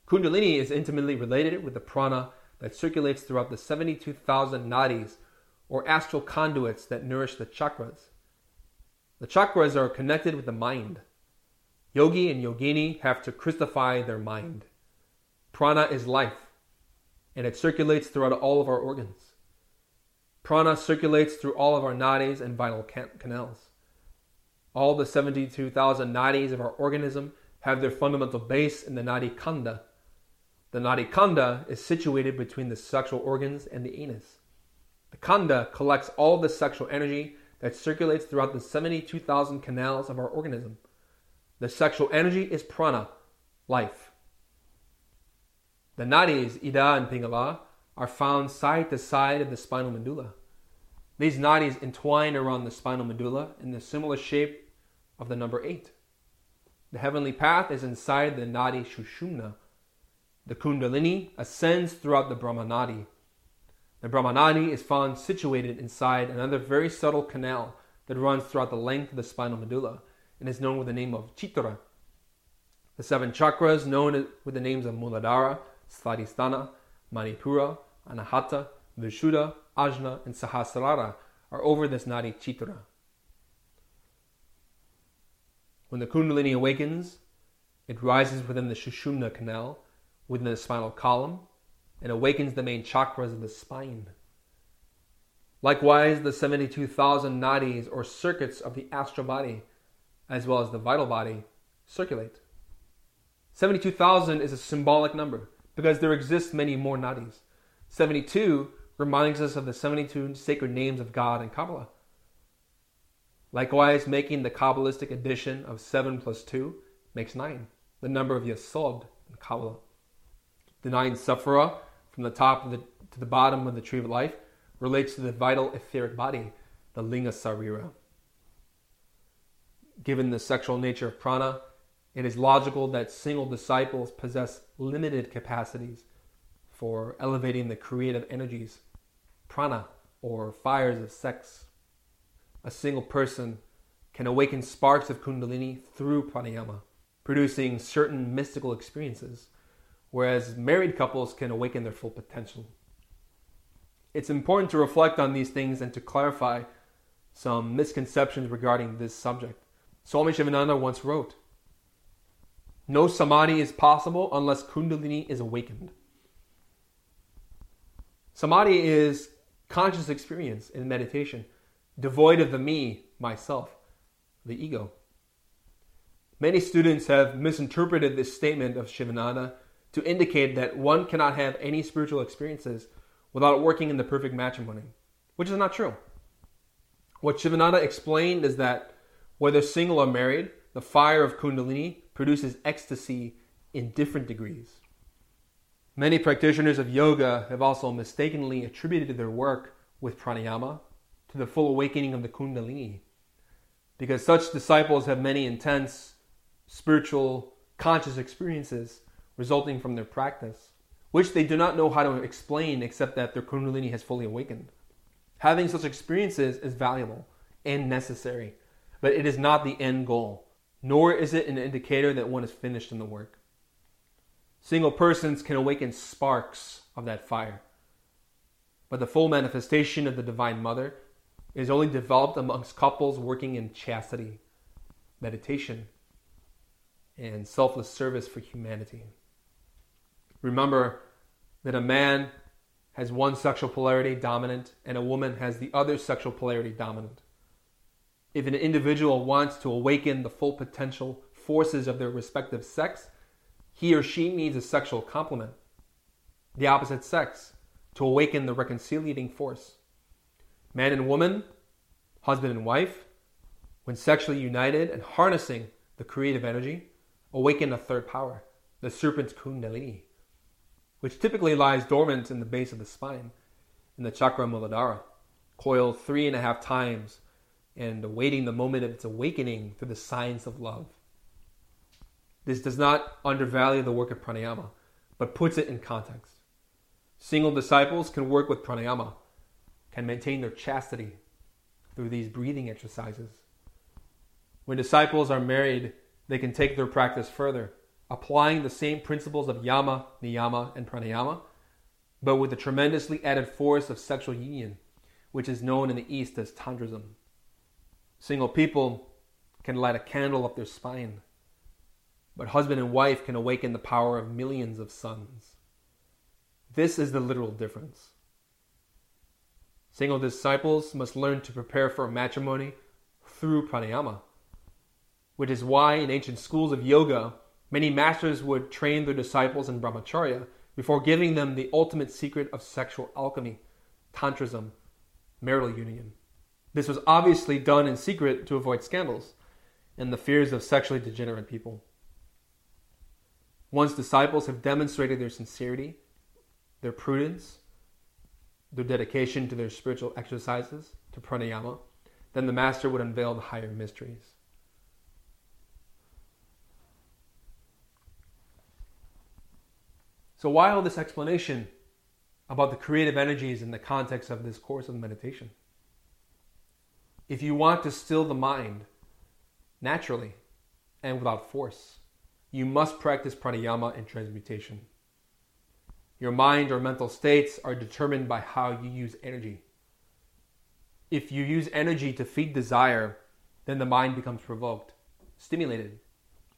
Kundalini is intimately related with the prana that circulates throughout the 72,000 nadis, or astral conduits that nourish the chakras. The chakras are connected with the mind. Yogi and yogini have to crystallify their mind. Prana is life, and it circulates throughout all of our organs. Prana circulates through all of our nadis and vital canals. All the 72,000 nadis of our organism have their fundamental base in the nadi kanda, the nadi kanda is situated between the sexual organs and the anus. The kanda collects all the sexual energy that circulates throughout the 72,000 canals of our organism. The sexual energy is prana, life. The nadis, Ida and Pingala, are found side to side of the spinal medulla. These nadis entwine around the spinal medulla in the similar shape of the number 8. The heavenly path is inside the nadi shushumna, the Kundalini ascends throughout the Brahmanadi. The Brahmanadi is found situated inside another very subtle canal that runs throughout the length of the spinal medulla and is known with the name of Chitra. The seven chakras, known with the names of Muladhara, Svadhisthana, Manipura, Anahata, Vishuddha, Ajna, and Sahasrara, are over this Nadi Chitra. When the Kundalini awakens, it rises within the Shushumna canal within the spinal column and awakens the main chakras of the spine. Likewise, the 72,000 nadis or circuits of the astral body, as well as the vital body, circulate. 72,000 is a symbolic number because there exist many more nadis. 72 reminds us of the 72 sacred names of God in Kabbalah. Likewise, making the Kabbalistic addition of 7 plus 2 makes 9, the number of Yesod in Kabbalah the nine sephira from the top the, to the bottom of the tree of life relates to the vital etheric body, the linga sarira. Given the sexual nature of prana, it is logical that single disciples possess limited capacities for elevating the creative energies, prana, or fires of sex. A single person can awaken sparks of kundalini through pranayama, producing certain mystical experiences whereas married couples can awaken their full potential. It's important to reflect on these things and to clarify some misconceptions regarding this subject. Swami Sivananda once wrote, No samadhi is possible unless Kundalini is awakened. Samadhi is conscious experience in meditation, devoid of the me, myself, the ego. Many students have misinterpreted this statement of Sivananda to indicate that one cannot have any spiritual experiences without working in the perfect matrimony, which is not true. What Sivananda explained is that whether single or married, the fire of Kundalini produces ecstasy in different degrees. Many practitioners of yoga have also mistakenly attributed their work with pranayama to the full awakening of the Kundalini, because such disciples have many intense spiritual, conscious experiences resulting from their practice, which they do not know how to explain except that their Kundalini has fully awakened. Having such experiences is valuable and necessary, but it is not the end goal, nor is it an indicator that one is finished in the work. Single persons can awaken sparks of that fire, but the full manifestation of the Divine Mother is only developed amongst couples working in chastity, meditation, and selfless service for humanity. Remember that a man has one sexual polarity dominant and a woman has the other sexual polarity dominant. If an individual wants to awaken the full potential forces of their respective sex, he or she needs a sexual complement, the opposite sex, to awaken the reconciliating force. Man and woman, husband and wife, when sexually united and harnessing the creative energy, awaken a third power, the serpent's kundalini, which typically lies dormant in the base of the spine, in the chakra muladhara, coiled three and a half times and awaiting the moment of its awakening through the science of love. This does not undervalue the work of pranayama, but puts it in context. Single disciples can work with pranayama, can maintain their chastity through these breathing exercises. When disciples are married, they can take their practice further, applying the same principles of yama, niyama, and pranayama, but with the tremendously added force of sexual union, which is known in the East as tantrism. Single people can light a candle up their spine, but husband and wife can awaken the power of millions of suns. This is the literal difference. Single disciples must learn to prepare for matrimony through pranayama which is why in ancient schools of yoga, many masters would train their disciples in brahmacharya before giving them the ultimate secret of sexual alchemy, tantrism, marital union. This was obviously done in secret to avoid scandals and the fears of sexually degenerate people. Once disciples have demonstrated their sincerity, their prudence, their dedication to their spiritual exercises, to pranayama, then the master would unveil the higher mysteries. So, why all this explanation about the creative energies in the context of this course of meditation? If you want to still the mind naturally and without force, you must practice pranayama and transmutation. Your mind or mental states are determined by how you use energy. If you use energy to feed desire, then the mind becomes provoked, stimulated,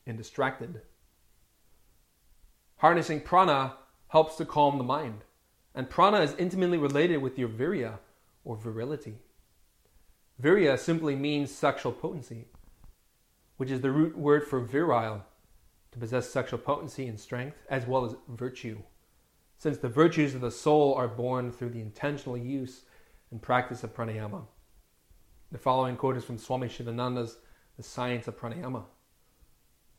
and distracted. Harnessing prana helps to calm the mind, and prana is intimately related with your virya or virility. Virya simply means sexual potency, which is the root word for virile, to possess sexual potency and strength, as well as virtue, since the virtues of the soul are born through the intentional use and practice of pranayama. The following quote is from Swami Sivananda's The Science of Pranayama.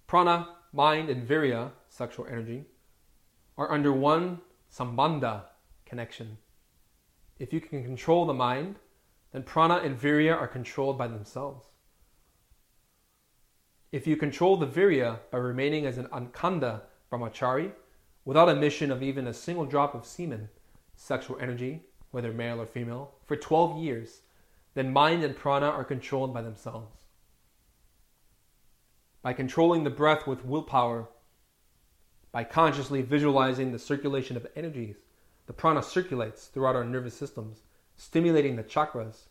Prana, mind, and virya, sexual energy, are under one sambandha connection. If you can control the mind, then prana and virya are controlled by themselves. If you control the virya by remaining as an akhanda brahmachari, without emission of even a single drop of semen, sexual energy, whether male or female, for 12 years, then mind and prana are controlled by themselves. By controlling the breath with willpower, by consciously visualizing the circulation of energies, the prana circulates throughout our nervous systems, stimulating the chakras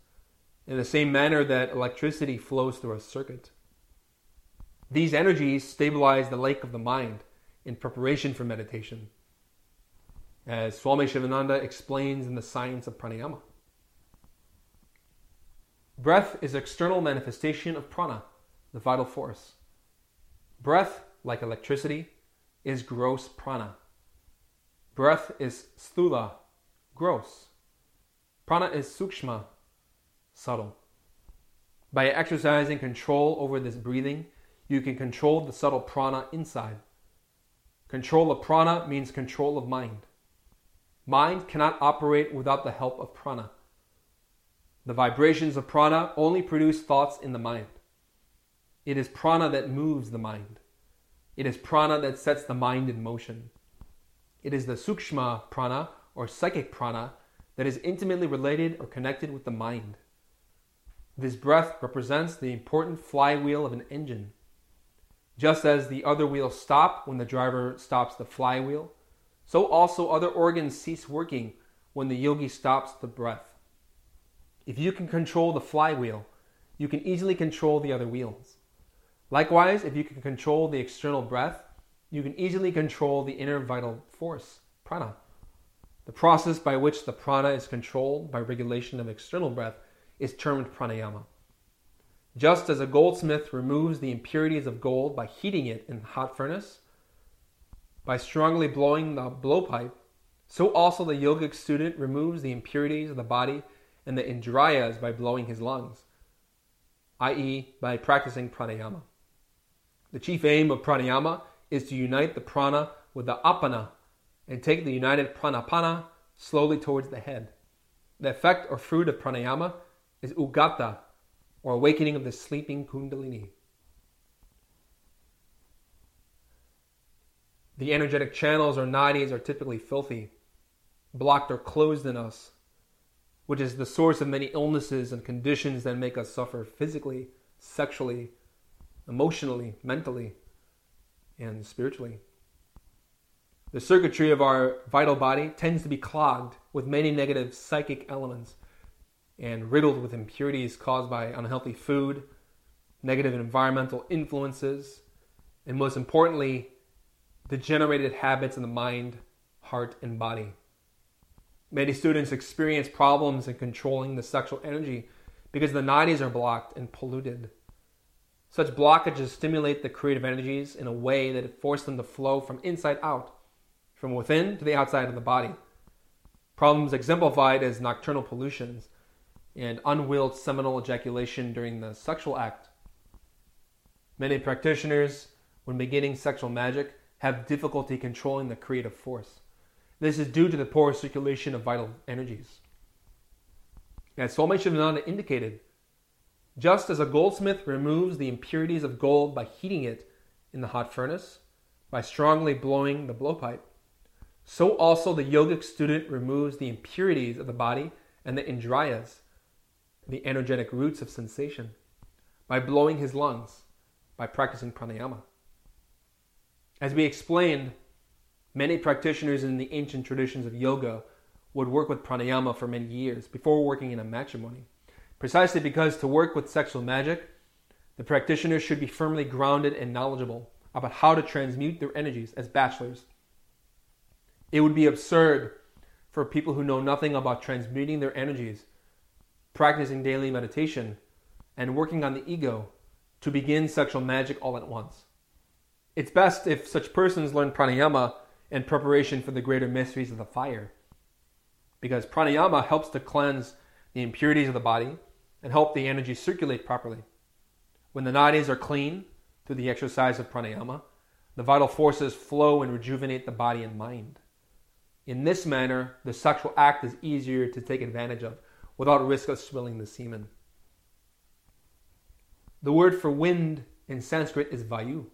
in the same manner that electricity flows through a circuit. These energies stabilize the lake of the mind in preparation for meditation, as Swami Sivananda explains in the science of pranayama. Breath is external manifestation of prana, the vital force. Breath, like electricity, is gross prana. Breath is sthula, gross. Prana is sukshma, subtle. By exercising control over this breathing, you can control the subtle prana inside. Control of prana means control of mind. Mind cannot operate without the help of prana. The vibrations of prana only produce thoughts in the mind. It is prana that moves the mind. It is prana that sets the mind in motion. It is the sukshma prana or psychic prana that is intimately related or connected with the mind. This breath represents the important flywheel of an engine. Just as the other wheels stop when the driver stops the flywheel, so also other organs cease working when the yogi stops the breath. If you can control the flywheel, you can easily control the other wheels. Likewise, if you can control the external breath, you can easily control the inner vital force, prana. The process by which the prana is controlled by regulation of external breath is termed pranayama. Just as a goldsmith removes the impurities of gold by heating it in a hot furnace, by strongly blowing the blowpipe, so also the yogic student removes the impurities of the body and the indriyas by blowing his lungs, i.e., by practicing pranayama. The chief aim of pranayama is to unite the prana with the apana and take the united pranapana slowly towards the head. The effect or fruit of pranayama is udghata, or awakening of the sleeping kundalini. The energetic channels or nadis are typically filthy, blocked or closed in us, which is the source of many illnesses and conditions that make us suffer physically, sexually, emotionally, mentally, and spiritually. The circuitry of our vital body tends to be clogged with many negative psychic elements and riddled with impurities caused by unhealthy food, negative environmental influences, and most importantly, degenerated habits in the mind, heart, and body. Many students experience problems in controlling the sexual energy because the nadis are blocked and polluted. Such blockages stimulate the creative energies in a way that force them to flow from inside out from within to the outside of the body. Problems exemplified as nocturnal pollutions and unwilled seminal ejaculation during the sexual act. Many practitioners, when beginning sexual magic, have difficulty controlling the creative force. This is due to the poor circulation of vital energies. As Swami Sivananda indicated, just as a goldsmith removes the impurities of gold by heating it in the hot furnace, by strongly blowing the blowpipe, so also the yogic student removes the impurities of the body and the indriyas, the energetic roots of sensation, by blowing his lungs, by practicing pranayama. As we explained, many practitioners in the ancient traditions of yoga would work with pranayama for many years before working in a matrimony, precisely because to work with sexual magic, the practitioner should be firmly grounded and knowledgeable about how to transmute their energies as bachelors it would be absurd for people who know nothing about transmuting their energies, practicing daily meditation, and working on the ego to begin sexual magic all at once. It's best if such persons learn pranayama in preparation for the greater mysteries of the fire, because pranayama helps to cleanse the impurities of the body and help the energy circulate properly. When the nadis are clean through the exercise of pranayama, the vital forces flow and rejuvenate the body and mind. In this manner, the sexual act is easier to take advantage of without risk of spilling the semen. The word for wind in Sanskrit is vayu.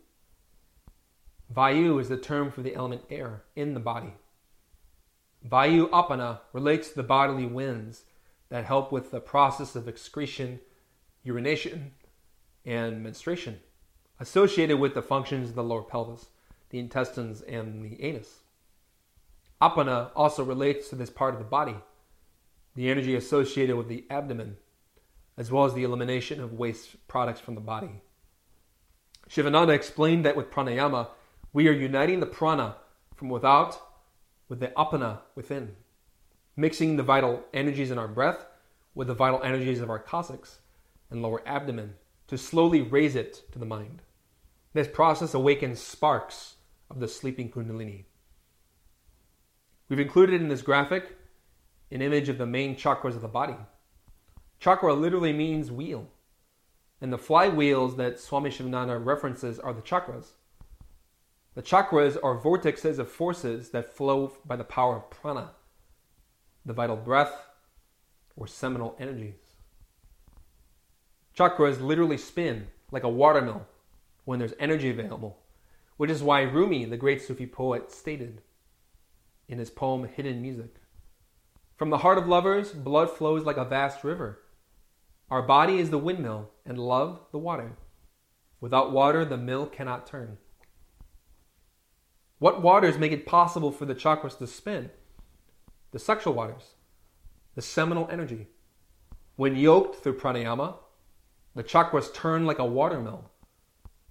Vayu is the term for the element air in the body. Vayu apana relates to the bodily winds that help with the process of excretion, urination, and menstruation, associated with the functions of the lower pelvis, the intestines, and the anus. Apana also relates to this part of the body, the energy associated with the abdomen, as well as the elimination of waste products from the body. Sivananda explained that with pranayama, we are uniting the prana from without with the apana within, mixing the vital energies in our breath with the vital energies of our coccyx and lower abdomen to slowly raise it to the mind. This process awakens sparks of the sleeping kundalini. We've included in this graphic an image of the main chakras of the body. Chakra literally means wheel, and the flywheels that Swami Sivananda references are the chakras. The chakras are vortexes of forces that flow by the power of prana, the vital breath, or seminal energies. Chakras literally spin like a watermill when there's energy available, which is why Rumi, the great Sufi poet, stated in his poem Hidden Music From the heart of lovers, blood flows like a vast river. Our body is the windmill, and love the water. Without water, the mill cannot turn. What waters make it possible for the chakras to spin? The sexual waters, the seminal energy. When yoked through pranayama, the chakras turn like a watermill.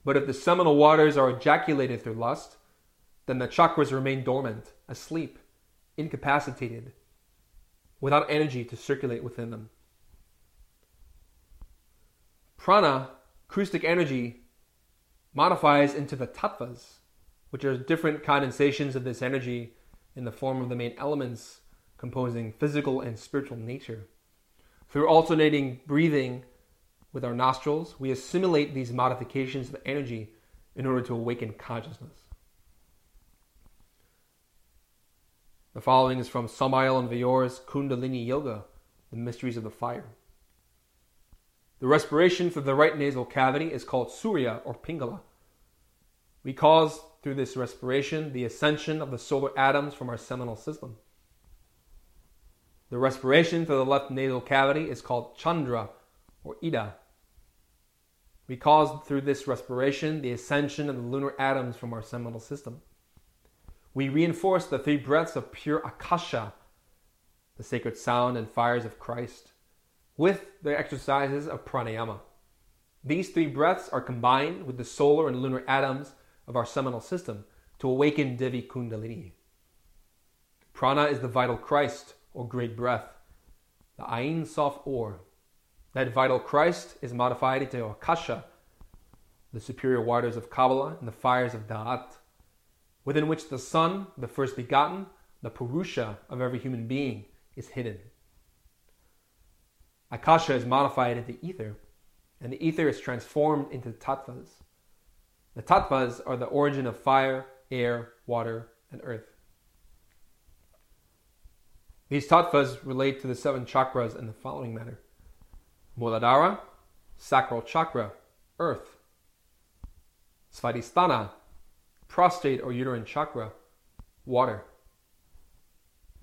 But if the seminal waters are ejaculated through lust, then the chakras remain dormant, asleep, incapacitated, without energy to circulate within them. Prana, acoustic energy, modifies into the tattvas, which are different condensations of this energy in the form of the main elements composing physical and spiritual nature. Through alternating breathing with our nostrils, we assimilate these modifications of energy in order to awaken consciousness. The following is from Samael Aun Weor's Kundalini Yoga, The Mysteries of the Fire. The respiration through the right nasal cavity is called Surya or Pingala. We cause through this respiration the ascension of the solar atoms from our seminal system. The respiration through the left nasal cavity is called Chandra or Ida. We cause through this respiration the ascension of the lunar atoms from our seminal system. We reinforce the three breaths of pure Akasha, the sacred sound and fires of Christ, with the exercises of pranayama. These three breaths are combined with the solar and lunar atoms of our seminal system to awaken Devi Kundalini. Prana is the vital Christ, or great breath, the Ein Sof Aur. That vital Christ is modified into Akasha, the superior waters of Kabbalah and the fires of Da'at, within which the Son, the first begotten, the Purusha of every human being, is hidden. Akasha is modified into ether, and the ether is transformed into tattvas. The tattvas are the origin of fire, air, water, and earth. These tattvas relate to the seven chakras in the following manner Muladhara, sacral chakra, earth. Svadhisthana, prostate or uterine chakra, water.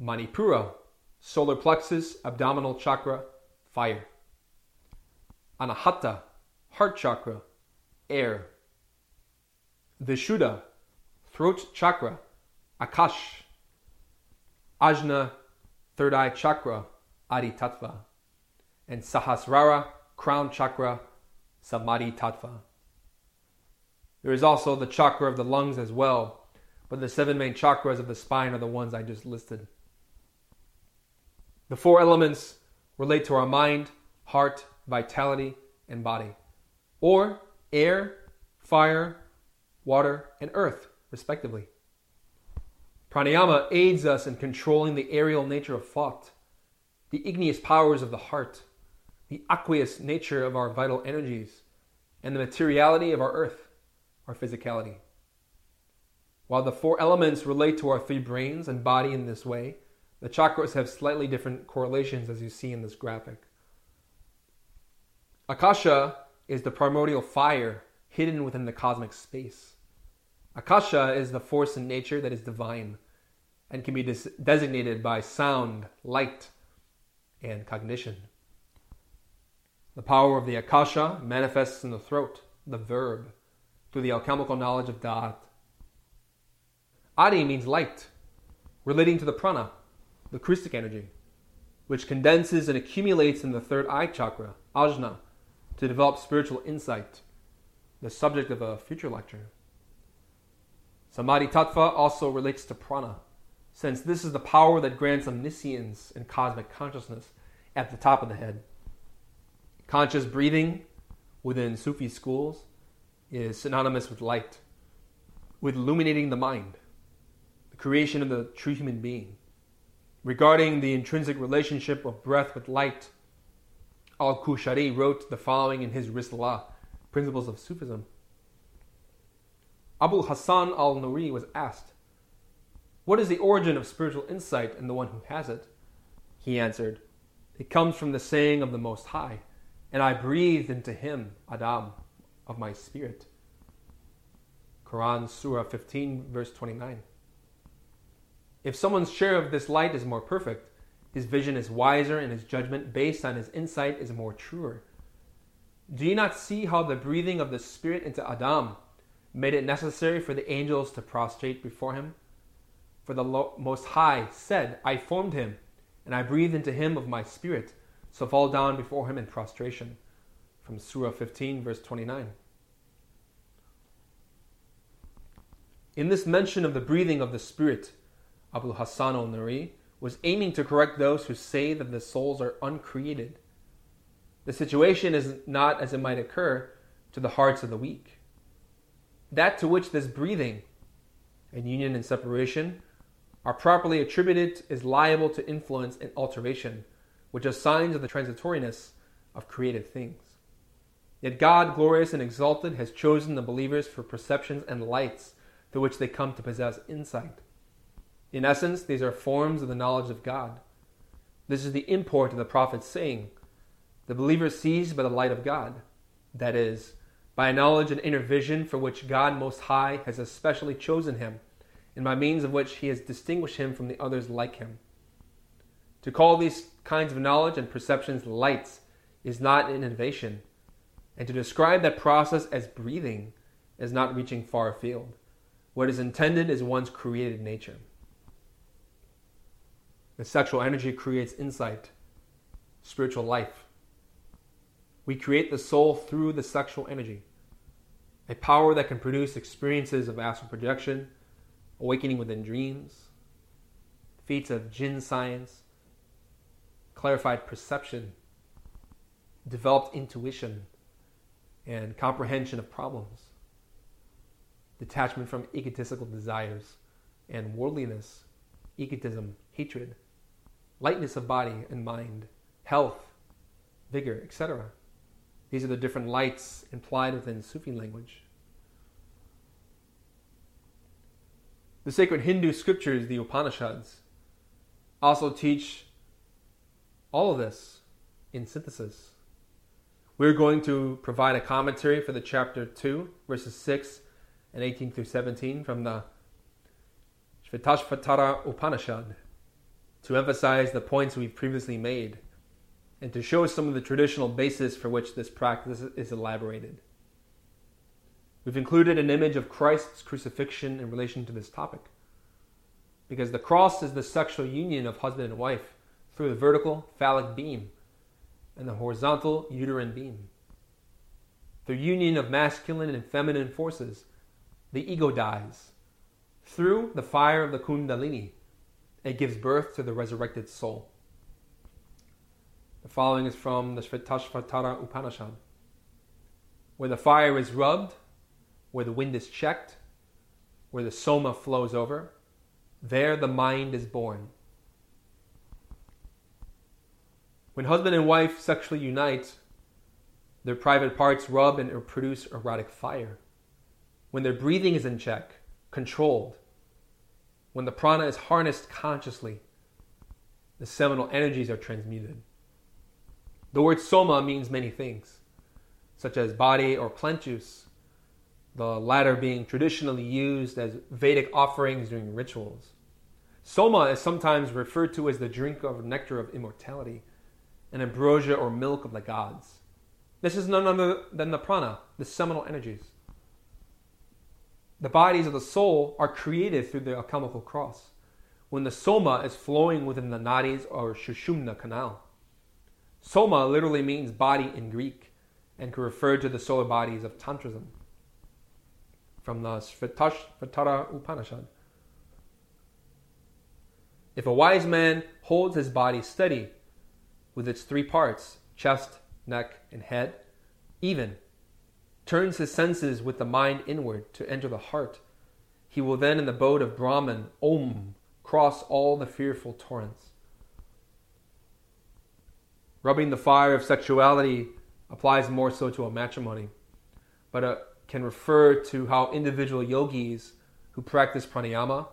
Manipura, solar plexus, abdominal chakra, fire. Anahata, heart chakra, air. Vishuddha, throat chakra, Akash. Ajna, third eye chakra, Adi Tattva. And Sahasrara, crown chakra, Samadhi Tattva. There is also the chakra of the lungs as well, but the seven main chakras of the spine are the ones I just listed. The four elements relate to our mind, heart, vitality, and body, or air, fire, water, and earth, respectively. Pranayama aids us in controlling the aerial nature of thought, the igneous powers of the heart, the aqueous nature of our vital energies, and the materiality of our earth, our physicality. While the four elements relate to our three brains and body in this way, the chakras have slightly different correlations as you see in this graphic. Akasha is the primordial fire hidden within the cosmic space. Akasha is the force in nature that is divine and can be des- designated by sound, light, and cognition. The power of the Akasha manifests in the throat, the verb, through the alchemical knowledge of Da'at. Adi means light, relating to the prana, the Christic energy, which condenses and accumulates in the third eye chakra, ajna, to develop spiritual insight, the subject of a future lecture. Samadhi Tattva also relates to prana, since this is the power that grants omniscience and cosmic consciousness at the top of the head. Conscious breathing within Sufi schools is synonymous with light, with illuminating the mind, the creation of the true human being. Regarding the intrinsic relationship of breath with light, Al Qushayri wrote the following in his Risala, Principles of Sufism. Abu Hassan al Nuri was asked, What is the origin of spiritual insight in the one who has it? He answered, It comes from the saying of the Most High, and I breathed into him, Adam, of my spirit. Quran Surah 15, verse 29. If someone's share of this light is more perfect, his vision is wiser and his judgment based on his insight is more truer. Do you not see how the breathing of the Spirit into Adam made it necessary for the angels to prostrate before him? For the Most High said, I formed him, and I breathed into him of my Spirit, so fall down before him in prostration. From Surah 15, verse 29. In this mention of the breathing of the Spirit, Abu Hassan al Nuri was aiming to correct those who say that the souls are uncreated. The situation is not as it might occur to the hearts of the weak. That to which this breathing and union and separation are properly attributed is liable to influence and alteration, which are signs of the transitoriness of created things. Yet God, glorious and exalted, has chosen the believers for perceptions and lights through which they come to possess insight. In essence, these are forms of the knowledge of God. This is the import of the prophet's saying The believer sees by the light of God, that is, by a knowledge and inner vision for which God Most High has especially chosen him, and by means of which he has distinguished him from the others like him. To call these kinds of knowledge and perceptions lights is not an innovation, and to describe that process as breathing is not reaching far afield. What is intended is one's created nature. The sexual energy creates insight, spiritual life. We create the soul through the sexual energy, a power that can produce experiences of astral projection, awakening within dreams, feats of jinn science, clarified perception, developed intuition, and comprehension of problems detachment from egotistical desires and worldliness, egotism, hatred, lightness of body and mind, health, vigor, etc. These are the different lights implied within Sufi language. The sacred Hindu scriptures, the Upanishads, also teach all of this in synthesis. We're going to provide a commentary for the chapter 2, verses 6 and 18 through 17 from the Shvetashvatara Upanishad to emphasize the points we've previously made and to show some of the traditional basis for which this practice is elaborated. We've included an image of Christ's crucifixion in relation to this topic because the cross is the sexual union of husband and wife through the vertical phallic beam and the horizontal uterine beam. The union of masculine and feminine forces the ego dies. Through the fire of the Kundalini, it gives birth to the resurrected soul. The following is from the Svetashvatara Upanishad. Where the fire is rubbed, where the wind is checked, where the soma flows over, there the mind is born. When husband and wife sexually unite, their private parts rub and produce erotic fire when their breathing is in check, controlled, when the prana is harnessed consciously, the seminal energies are transmuted. The word soma means many things, such as body or plant juice, the latter being traditionally used as Vedic offerings during rituals. Soma is sometimes referred to as the drink of nectar of immortality, an ambrosia or milk of the gods. This is none other than the prana, the seminal energies. The bodies of the soul are created through the alchemical cross, when the soma is flowing within the nadis or shushumna canal. Soma literally means body in Greek and can refer to the solar bodies of Tantrism. From the Shvetashvatara Upanishad. If a wise man holds his body steady with its three parts chest, neck, and head even turns his senses with the mind inward to enter the heart. He will then, in the boat of Brahman, Om, cross all the fearful torrents. Rubbing the fire of sexuality applies more so to a matrimony, but a can refer to how individual yogis who practice pranayama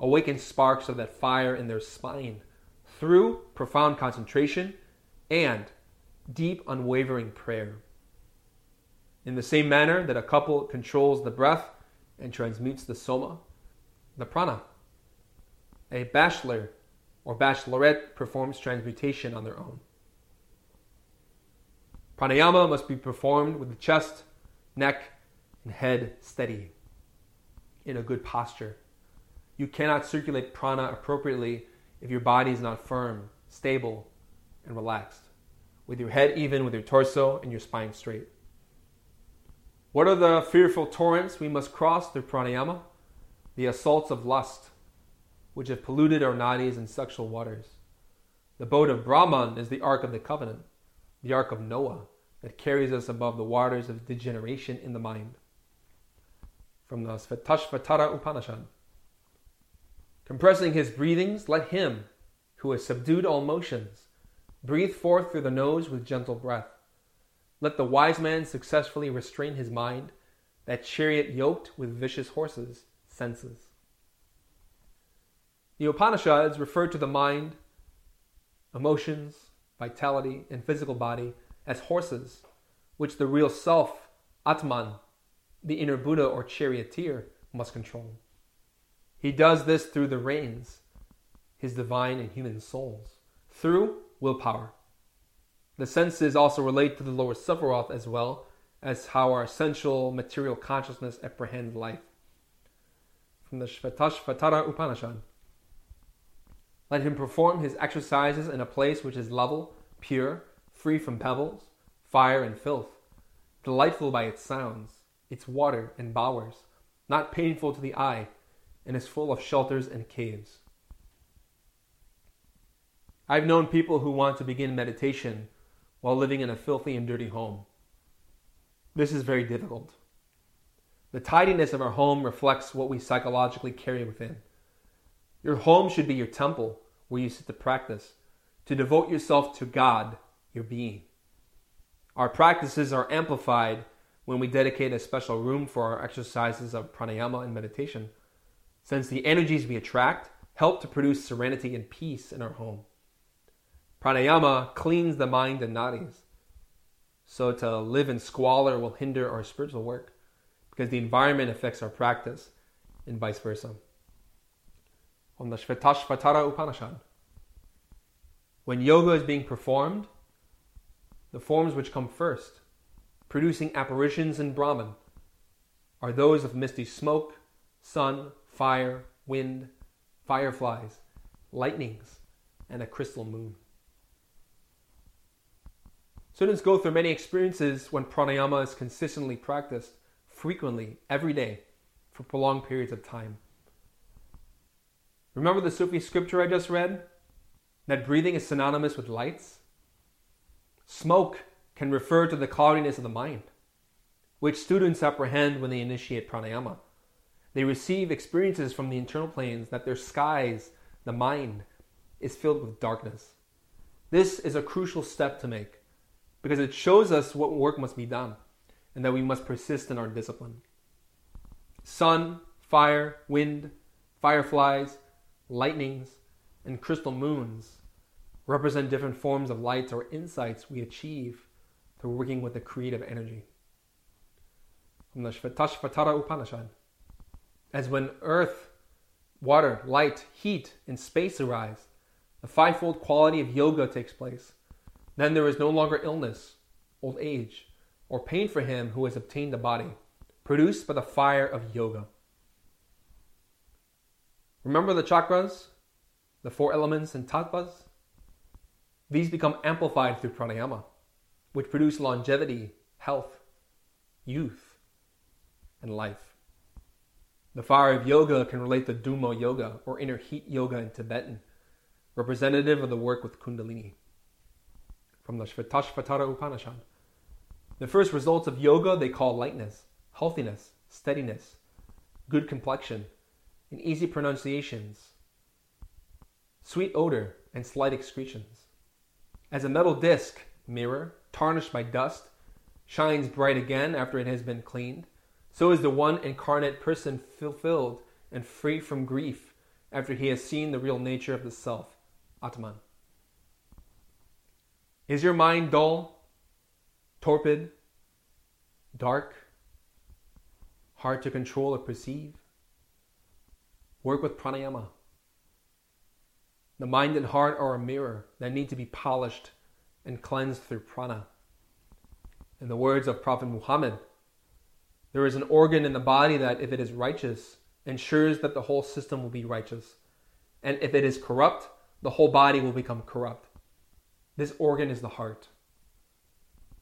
awaken sparks of that fire in their spine through profound concentration and deep, unwavering prayer. In the same manner that a couple controls the breath and transmutes the soma, the prana, a bachelor or bachelorette performs transmutation on their own. Pranayama must be performed with the chest, neck, and head steady in a good posture. You cannot circulate prana appropriately if your body is not firm, stable, and relaxed, with your head even with your torso and your spine straight. What are the fearful torrents we must cross through pranayama? The assaults of lust, which have polluted our nadis and sexual waters. The boat of Brahman is the Ark of the Covenant the Ark of Noah, that carries us above the waters of degeneration in the mind. From the Svetashvatara Upanishad. Compressing his breathings, let him, who has subdued all motions, breathe forth through the nose with gentle breath. Let the wise man successfully restrain his mind, that chariot yoked with vicious horses, senses. The Upanishads refer to the mind, emotions, vitality, and physical body as horses, which the real self, Atman, the inner Buddha or charioteer, must control. He does this through the reins, his divine and human souls, through willpower. The senses also relate to the lower Sephiroth as well as how our essential material consciousness apprehends life. From the Shvetashvatara Upanishad. Let him perform his exercises in a place which is level, pure, free from pebbles, fire, and filth, delightful by its sounds, its water and bowers, not painful to the eye, and is full of shelters and caves. I've known people who want to begin meditation while living in a filthy and dirty home. This is very difficult. The tidiness of our home reflects what we psychologically carry within. Your home should be your temple where you sit to practice, to devote yourself to God, your being. Our practices are amplified when we dedicate a special room for our exercises of pranayama and meditation, since the energies we attract help to produce serenity and peace in our home. Pranayama cleans the mind and nadis. So to live in squalor will hinder our spiritual work because the environment affects our practice and vice versa. On the Shvetashvatara Upanishad. When yoga is being performed, the forms which come first, producing apparitions in Brahman, are those of misty smoke, sun, fire, wind, fireflies, lightnings, and a crystal moon. Students go through many experiences when pranayama is consistently practiced, frequently, every day, for prolonged periods of time. Remember the Sufi scripture I just read? That breathing is synonymous with lights? Smoke can refer to the cloudiness of the mind, which students apprehend when they initiate pranayama. They receive experiences from the internal planes that their skies, the mind, is filled with darkness. This is a crucial step to make because it shows us what work must be done and that we must persist in our discipline. Sun, fire, wind, fireflies, lightnings, and crystal moons represent different forms of lights or insights we achieve through working with the creative energy. From the Shvetashvatara Upanishad. As when earth, water, light, heat, and space arise, the fivefold quality of yoga takes place. Then there is no longer illness, old age, or pain for him who has obtained the body, produced by the fire of yoga. Remember the chakras, the four elements and tattvas? These become amplified through pranayama, which produce longevity, health, youth, and life. The fire of yoga can relate to Tummo Yoga or inner heat yoga in Tibetan, representative of the work with Kundalini. From the Shvetashvatara Upanishad. The first results of yoga they call lightness, healthiness, steadiness, good complexion, and easy pronunciations, sweet odor, and slight excretions. As a metal disc, mirror, tarnished by dust, shines bright again after it has been cleaned, So is the one incarnate person fulfilled and free from grief after he has seen the real nature of the self, Atman. Is your mind dull, torpid, dark, hard to control or perceive? Work with pranayama. The mind and heart are a mirror that need to be polished and cleansed through prana. In the words of Prophet Muhammad, there is an organ in the body that, if it is righteous, ensures that the whole system will be righteous. And if it is corrupt, the whole body will become corrupt. This organ is the heart.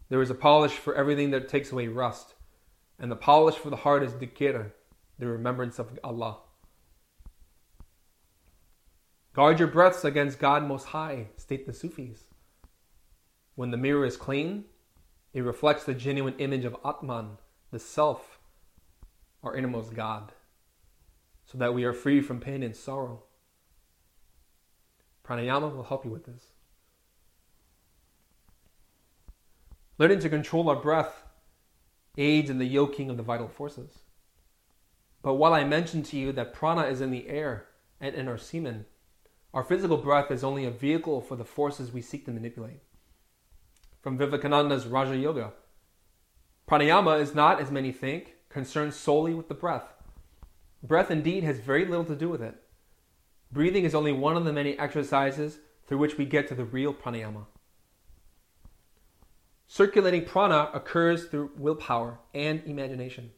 There is a polish for everything that takes away rust, and the polish for the heart is dhikr, the remembrance of Allah. Guard your breaths against God Most High, state the Sufis. When the mirror is clean, it reflects the genuine image of Atman, the Self, our innermost God, so that we are free from pain and sorrow. Pranayama will help you with this. Learning to control our breath aids in the yoking of the vital forces. But while I mentioned to you that prana is in the air and in our semen, our physical breath is only a vehicle for the forces we seek to manipulate. From Vivekananda's Raja Yoga, pranayama is not, as many think, concerned solely with the breath. Breath indeed has very little to do with it. Breathing is only one of the many exercises through which we get to the real pranayama. Circulating prana occurs through willpower and imagination.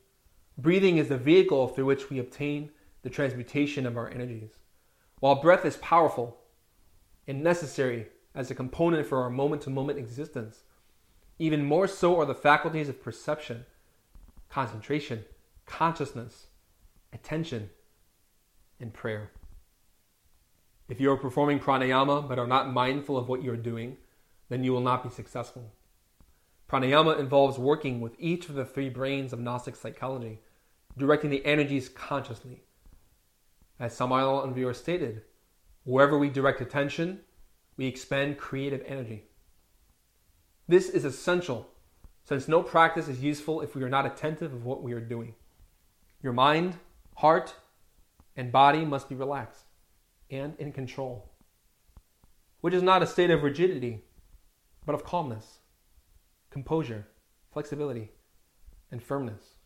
Breathing is the vehicle through which we obtain the transmutation of our energies. While breath is powerful and necessary as a component for our moment to moment existence, even more so are the faculties of perception, concentration, consciousness, attention, and prayer. If you are performing pranayama but are not mindful of what you are doing, then you will not be successful. Pranayama involves working with each of the three brains of Gnostic psychology, directing the energies consciously. As Samael Aun Weor stated, wherever we direct attention, we expend creative energy. This is essential, since no practice is useful if we are not attentive of what we are doing. Your mind, heart, and body must be relaxed and in control, which is not a state of rigidity, but of calmness composure, flexibility, and firmness.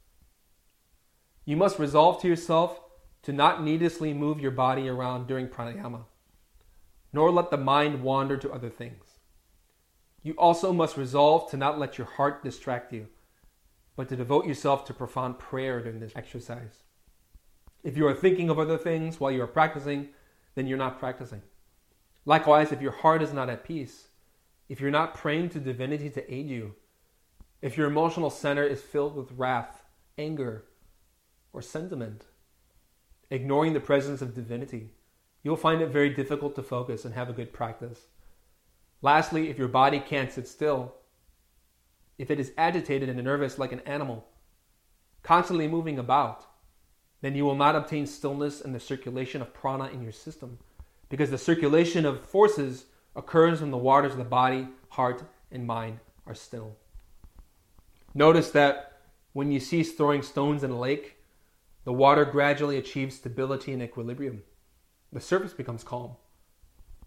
You must resolve to yourself to not needlessly move your body around during pranayama, nor let the mind wander to other things. You also must resolve to not let your heart distract you, but to devote yourself to profound prayer during this exercise. If you are thinking of other things while you are practicing, then you're not practicing. Likewise, if your heart is not at peace, if you're not praying to divinity to aid you, if your emotional center is filled with wrath, anger, or sentiment, ignoring the presence of divinity, you'll find it very difficult to focus and have a good practice. Lastly, if your body can't sit still, if it is agitated and nervous like an animal, constantly moving about, then you will not obtain stillness and the circulation of prana in your system, because the circulation of forces occurs when the waters of the body, heart, and mind are still. Notice that when you cease throwing stones in a lake, the water gradually achieves stability and equilibrium. The surface becomes calm,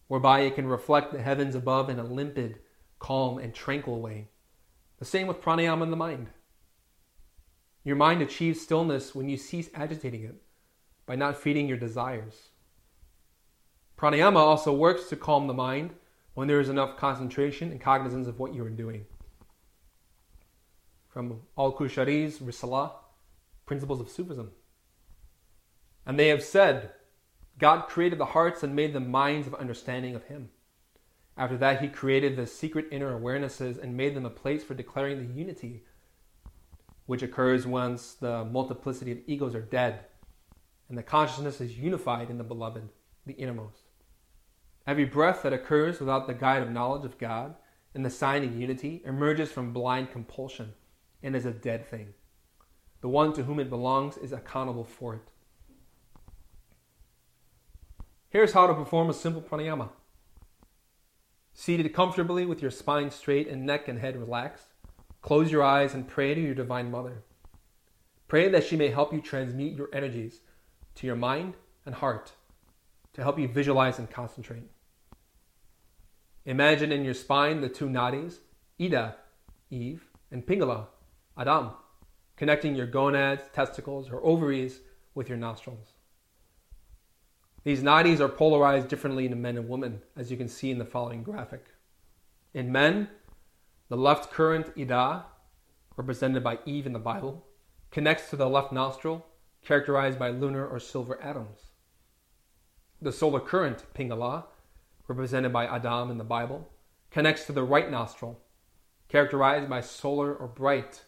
whereby it can reflect the heavens above in a limpid, calm, and tranquil way. The same with pranayama in the mind. Your mind achieves stillness when you cease agitating it by not feeding your desires. Pranayama also works to calm the mind when there is enough concentration and cognizance of what you are doing. From Al Qushayri's Risalah, Principles of Sufism. And they have said, God created the hearts and made them minds of understanding of Him. After that, He created the secret inner awarenesses and made them a place for declaring the unity, which occurs once the multiplicity of egos are dead and the consciousness is unified in the beloved, the innermost. Every breath that occurs without the guide of knowledge of God and the sign of unity emerges from blind compulsion and is a dead thing. The one to whom it belongs is accountable for it. Here's how to perform a simple pranayama. Seated comfortably with your spine straight and neck and head relaxed, close your eyes and pray to your Divine Mother. Pray that she may help you transmute your energies to your mind and heart to help you visualize and concentrate. Imagine in your spine the two nadis, Ida, Eve, and Pingala, Adam, connecting your gonads, testicles, or ovaries with your nostrils. These nadis are polarized differently in men and women, as you can see in the following graphic. In men, the left current Ida, represented by Eve in the Bible, connects to the left nostril, characterized by lunar or silver atoms. The solar current, Pingala, represented by Adam in the Bible, connects to the right nostril, characterized by solar or bright,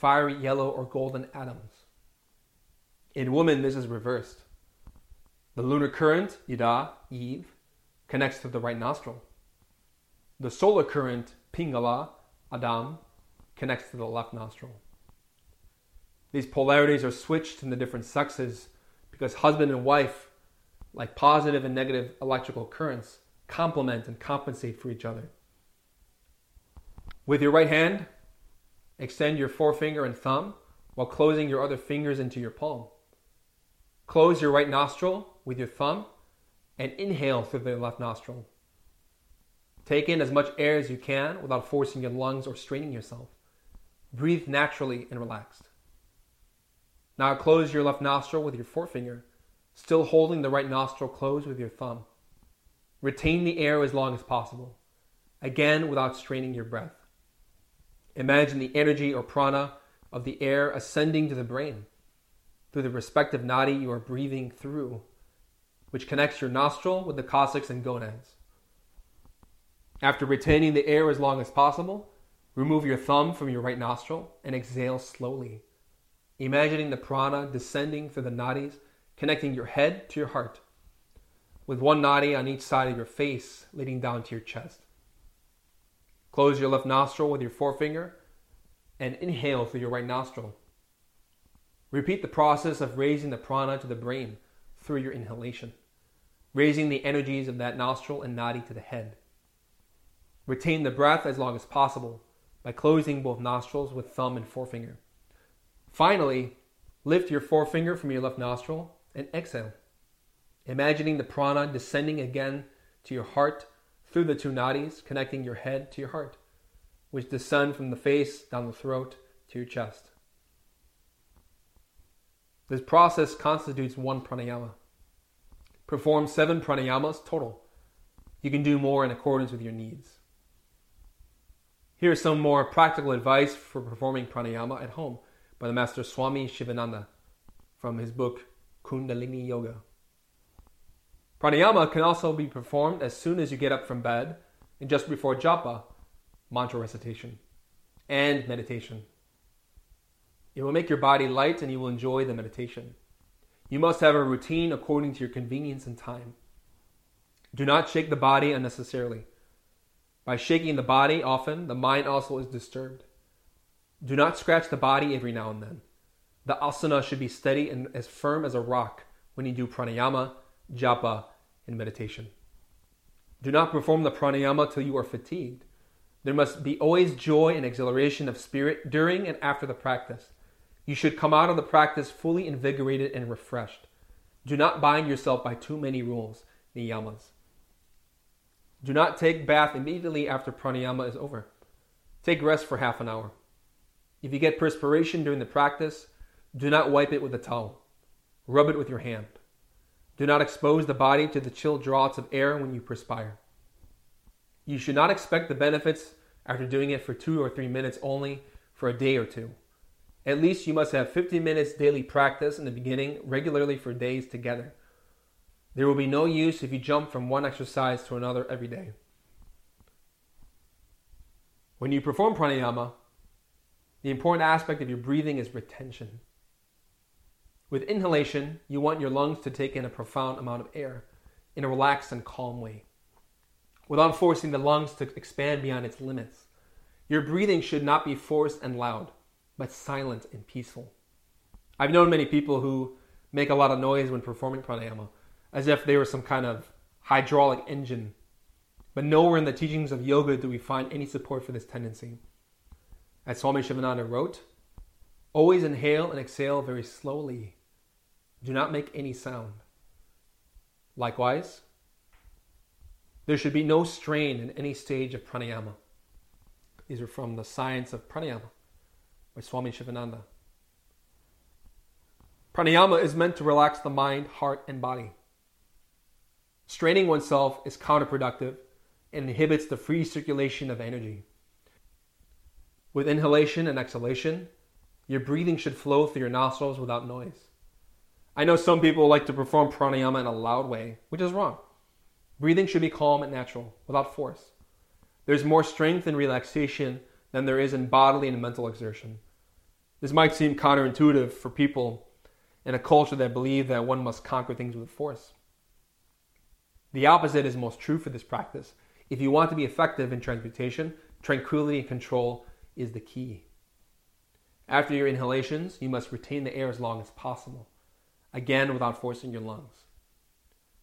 fiery yellow or golden atoms. In woman, this is reversed. The lunar current, Ida, Eve, connects to the right nostril. The solar current, Pingala, Adam, connects to the left nostril. These polarities are switched in the different sexes because husband and wife, like positive and negative electrical currents, complement and compensate for each other. With your right hand, extend your forefinger and thumb while closing your other fingers into your palm. Close your right nostril with your thumb and inhale through the left nostril. Take in as much air as you can without forcing your lungs or straining yourself. Breathe naturally and relaxed. Now close your left nostril with your forefinger, still holding the right nostril closed with your thumb. Retain the air as long as possible, again without straining your breath. Imagine the energy or prana of the air ascending to the brain through the respective nadi you are breathing through, which connects your nostril with the coccyx and gonads. After retaining the air as long as possible, remove your thumb from your right nostril and exhale slowly, imagining the prana descending through the nadis, connecting your head to your heart, with one nadi on each side of your face leading down to your chest. Close your left nostril with your forefinger and inhale through your right nostril. Repeat the process of raising the prana to the brain through your inhalation, raising the energies of that nostril and nadi to the head. Retain the breath as long as possible by closing both nostrils with thumb and forefinger. Finally, lift your forefinger from your left nostril and exhale, imagining the prana descending again to your heart through the two nadis connecting your head to your heart, which descend from the face down the throat to your chest. This process constitutes one pranayama. Perform seven pranayamas total. You can do more in accordance with your needs. Here's some more practical advice for performing pranayama at home by the Master Swami Sivananda from his book Kundalini Yoga. Pranayama can also be performed as soon as you get up from bed and just before japa, mantra recitation, and meditation. It will make your body light and you will enjoy the meditation. You must have a routine according to your convenience and time. Do not shake the body unnecessarily. By shaking the body often, the mind also is disturbed. Do not scratch the body every now and then. The asana should be steady and as firm as a rock when you do pranayama, japa, and meditation. Do not perform the pranayama till you are fatigued. There must be always joy and exhilaration of spirit during and after the practice. You should come out of the practice fully invigorated and refreshed. Do not bind yourself by too many rules, niyamas. Do not take bath immediately after pranayama is over. Take rest for half an hour. If you get perspiration during the practice, do not wipe it with a towel. Rub it with your hand. Do not expose the body to the chill draughts of air when you perspire. You should not expect the benefits after doing it for two or three minutes only for a day or two. At least you must have 50 minutes daily practice in the beginning regularly for days together. There will be no use if you jump from one exercise to another every day. When you perform pranayama, the important aspect of your breathing is retention. With inhalation, you want your lungs to take in a profound amount of air in a relaxed and calm way, without forcing the lungs to expand beyond its limits. Your breathing should not be forced and loud but silent and peaceful. I've known many people who make a lot of noise when performing pranayama, as if they were some kind of hydraulic engine. But nowhere in the teachings of yoga do we find any support for this tendency. As Swami Sivananda wrote, Always inhale and exhale very slowly. Do not make any sound. Likewise, there should be no strain in any stage of pranayama. These are from the Science of Pranayama by Swami Sivananda. Pranayama is meant to relax the mind, heart, and body. Straining oneself is counterproductive and inhibits the free circulation of energy. With inhalation and exhalation, your breathing should flow through your nostrils without noise. I know some people like to perform pranayama in a loud way, which is wrong. Breathing should be calm and natural, without force. There's more strength in relaxation than there is in bodily and mental exertion. This might seem counterintuitive for people in a culture that believe that one must conquer things with force. The opposite is most true for this practice. If you want to be effective in transmutation, tranquility and control is the key. After your inhalations, you must retain the air as long as possible, again without forcing your lungs.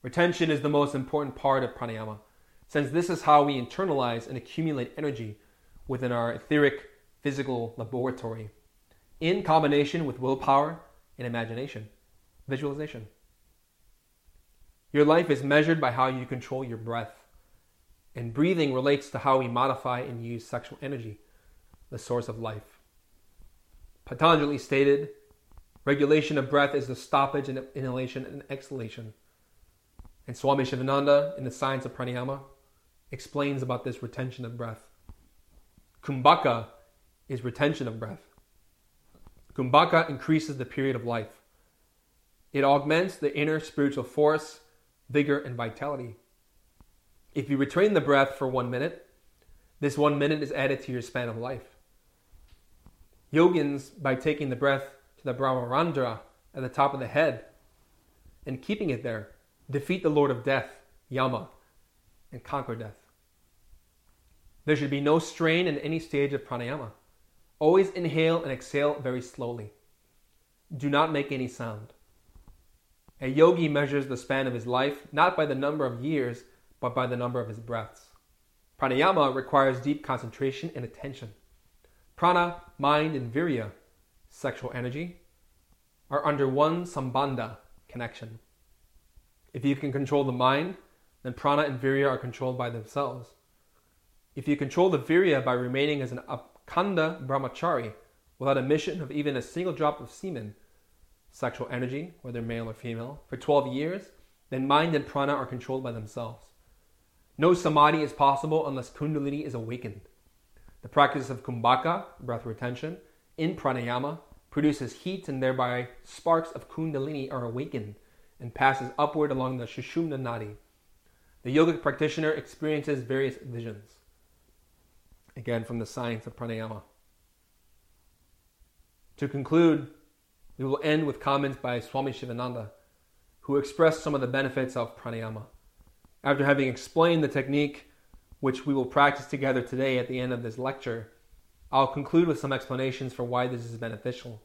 Retention is the most important part of pranayama, since this is how we internalize and accumulate energy within our etheric physical laboratory, in combination with willpower and imagination, visualization. Your life is measured by how you control your breath, and breathing relates to how we modify and use sexual energy, the source of life. Patanjali stated, regulation of breath is the stoppage in inhalation and exhalation. And Swami Sivananda, in the Science of Pranayama, explains about this retention of breath. Kumbhaka is retention of breath. Kumbhaka increases the period of life. It augments the inner spiritual force, vigor, and vitality. If you retain the breath for one minute, this one minute is added to your span of life. Yogins, by taking the breath the Brahmarandhra at the top of the head and keeping it there, defeat the Lord of Death, Yama, and conquer death. There should be no strain in any stage of pranayama. Always inhale and exhale very slowly. Do not make any sound. A yogi measures the span of his life not by the number of years, but by the number of his breaths. Pranayama requires deep concentration and attention. Prana, mind, and virya, sexual energy, are under one sambandha connection. If you can control the mind, then prana and virya are controlled by themselves. If you control the virya by remaining as an akhanda brahmachari without emission of even a single drop of semen, sexual energy, whether male or female, for 12 years, then mind and prana are controlled by themselves. No samadhi is possible unless kundalini is awakened. The practice of kumbhaka, breath retention, in pranayama produces heat and thereby sparks of kundalini are awakened and passes upward along the Sushumna Nadi. The yogic practitioner experiences various visions. Again, from the science of pranayama. To conclude, we will end with comments by Swami Sivananda, who expressed some of the benefits of pranayama. After having explained the technique which we will practice together today at the end of this lecture, I'll conclude with some explanations for why this is beneficial,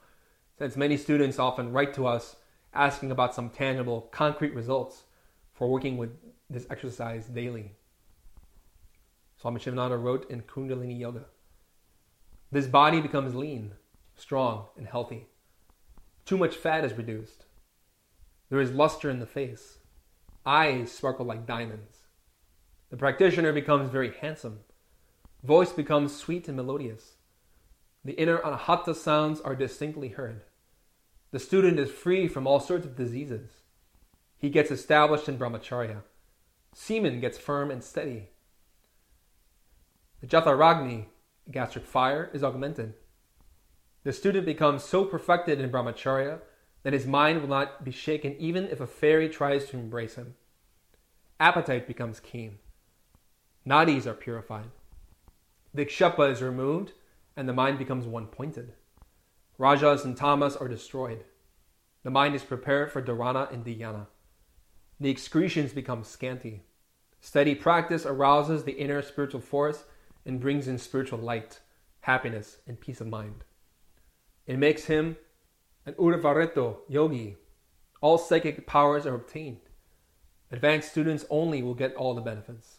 since many students often write to us asking about some tangible, concrete results for working with this exercise daily. Swami Sivananda wrote in Kundalini Yoga This body becomes lean, strong, and healthy. Too much fat is reduced. There is luster in the face. Eyes sparkle like diamonds. The practitioner becomes very handsome. Voice becomes sweet and melodious. The inner anahata sounds are distinctly heard. The student is free from all sorts of diseases. He gets established in brahmacharya. Semen gets firm and steady. The Jataragni, gastric fire, is augmented. The student becomes so perfected in brahmacharya that his mind will not be shaken even if a fairy tries to embrace him. Appetite becomes keen. Nadis are purified. The Vikshepa is removed and the mind becomes one pointed. Rajas and tamas are destroyed. The mind is prepared for dharana and dhyana. The excretions become scanty. Steady practice arouses the inner spiritual force and brings in spiritual light, happiness, and peace of mind. It makes him an Urdhvareto yogi. All psychic powers are obtained. Advanced students only will get all the benefits.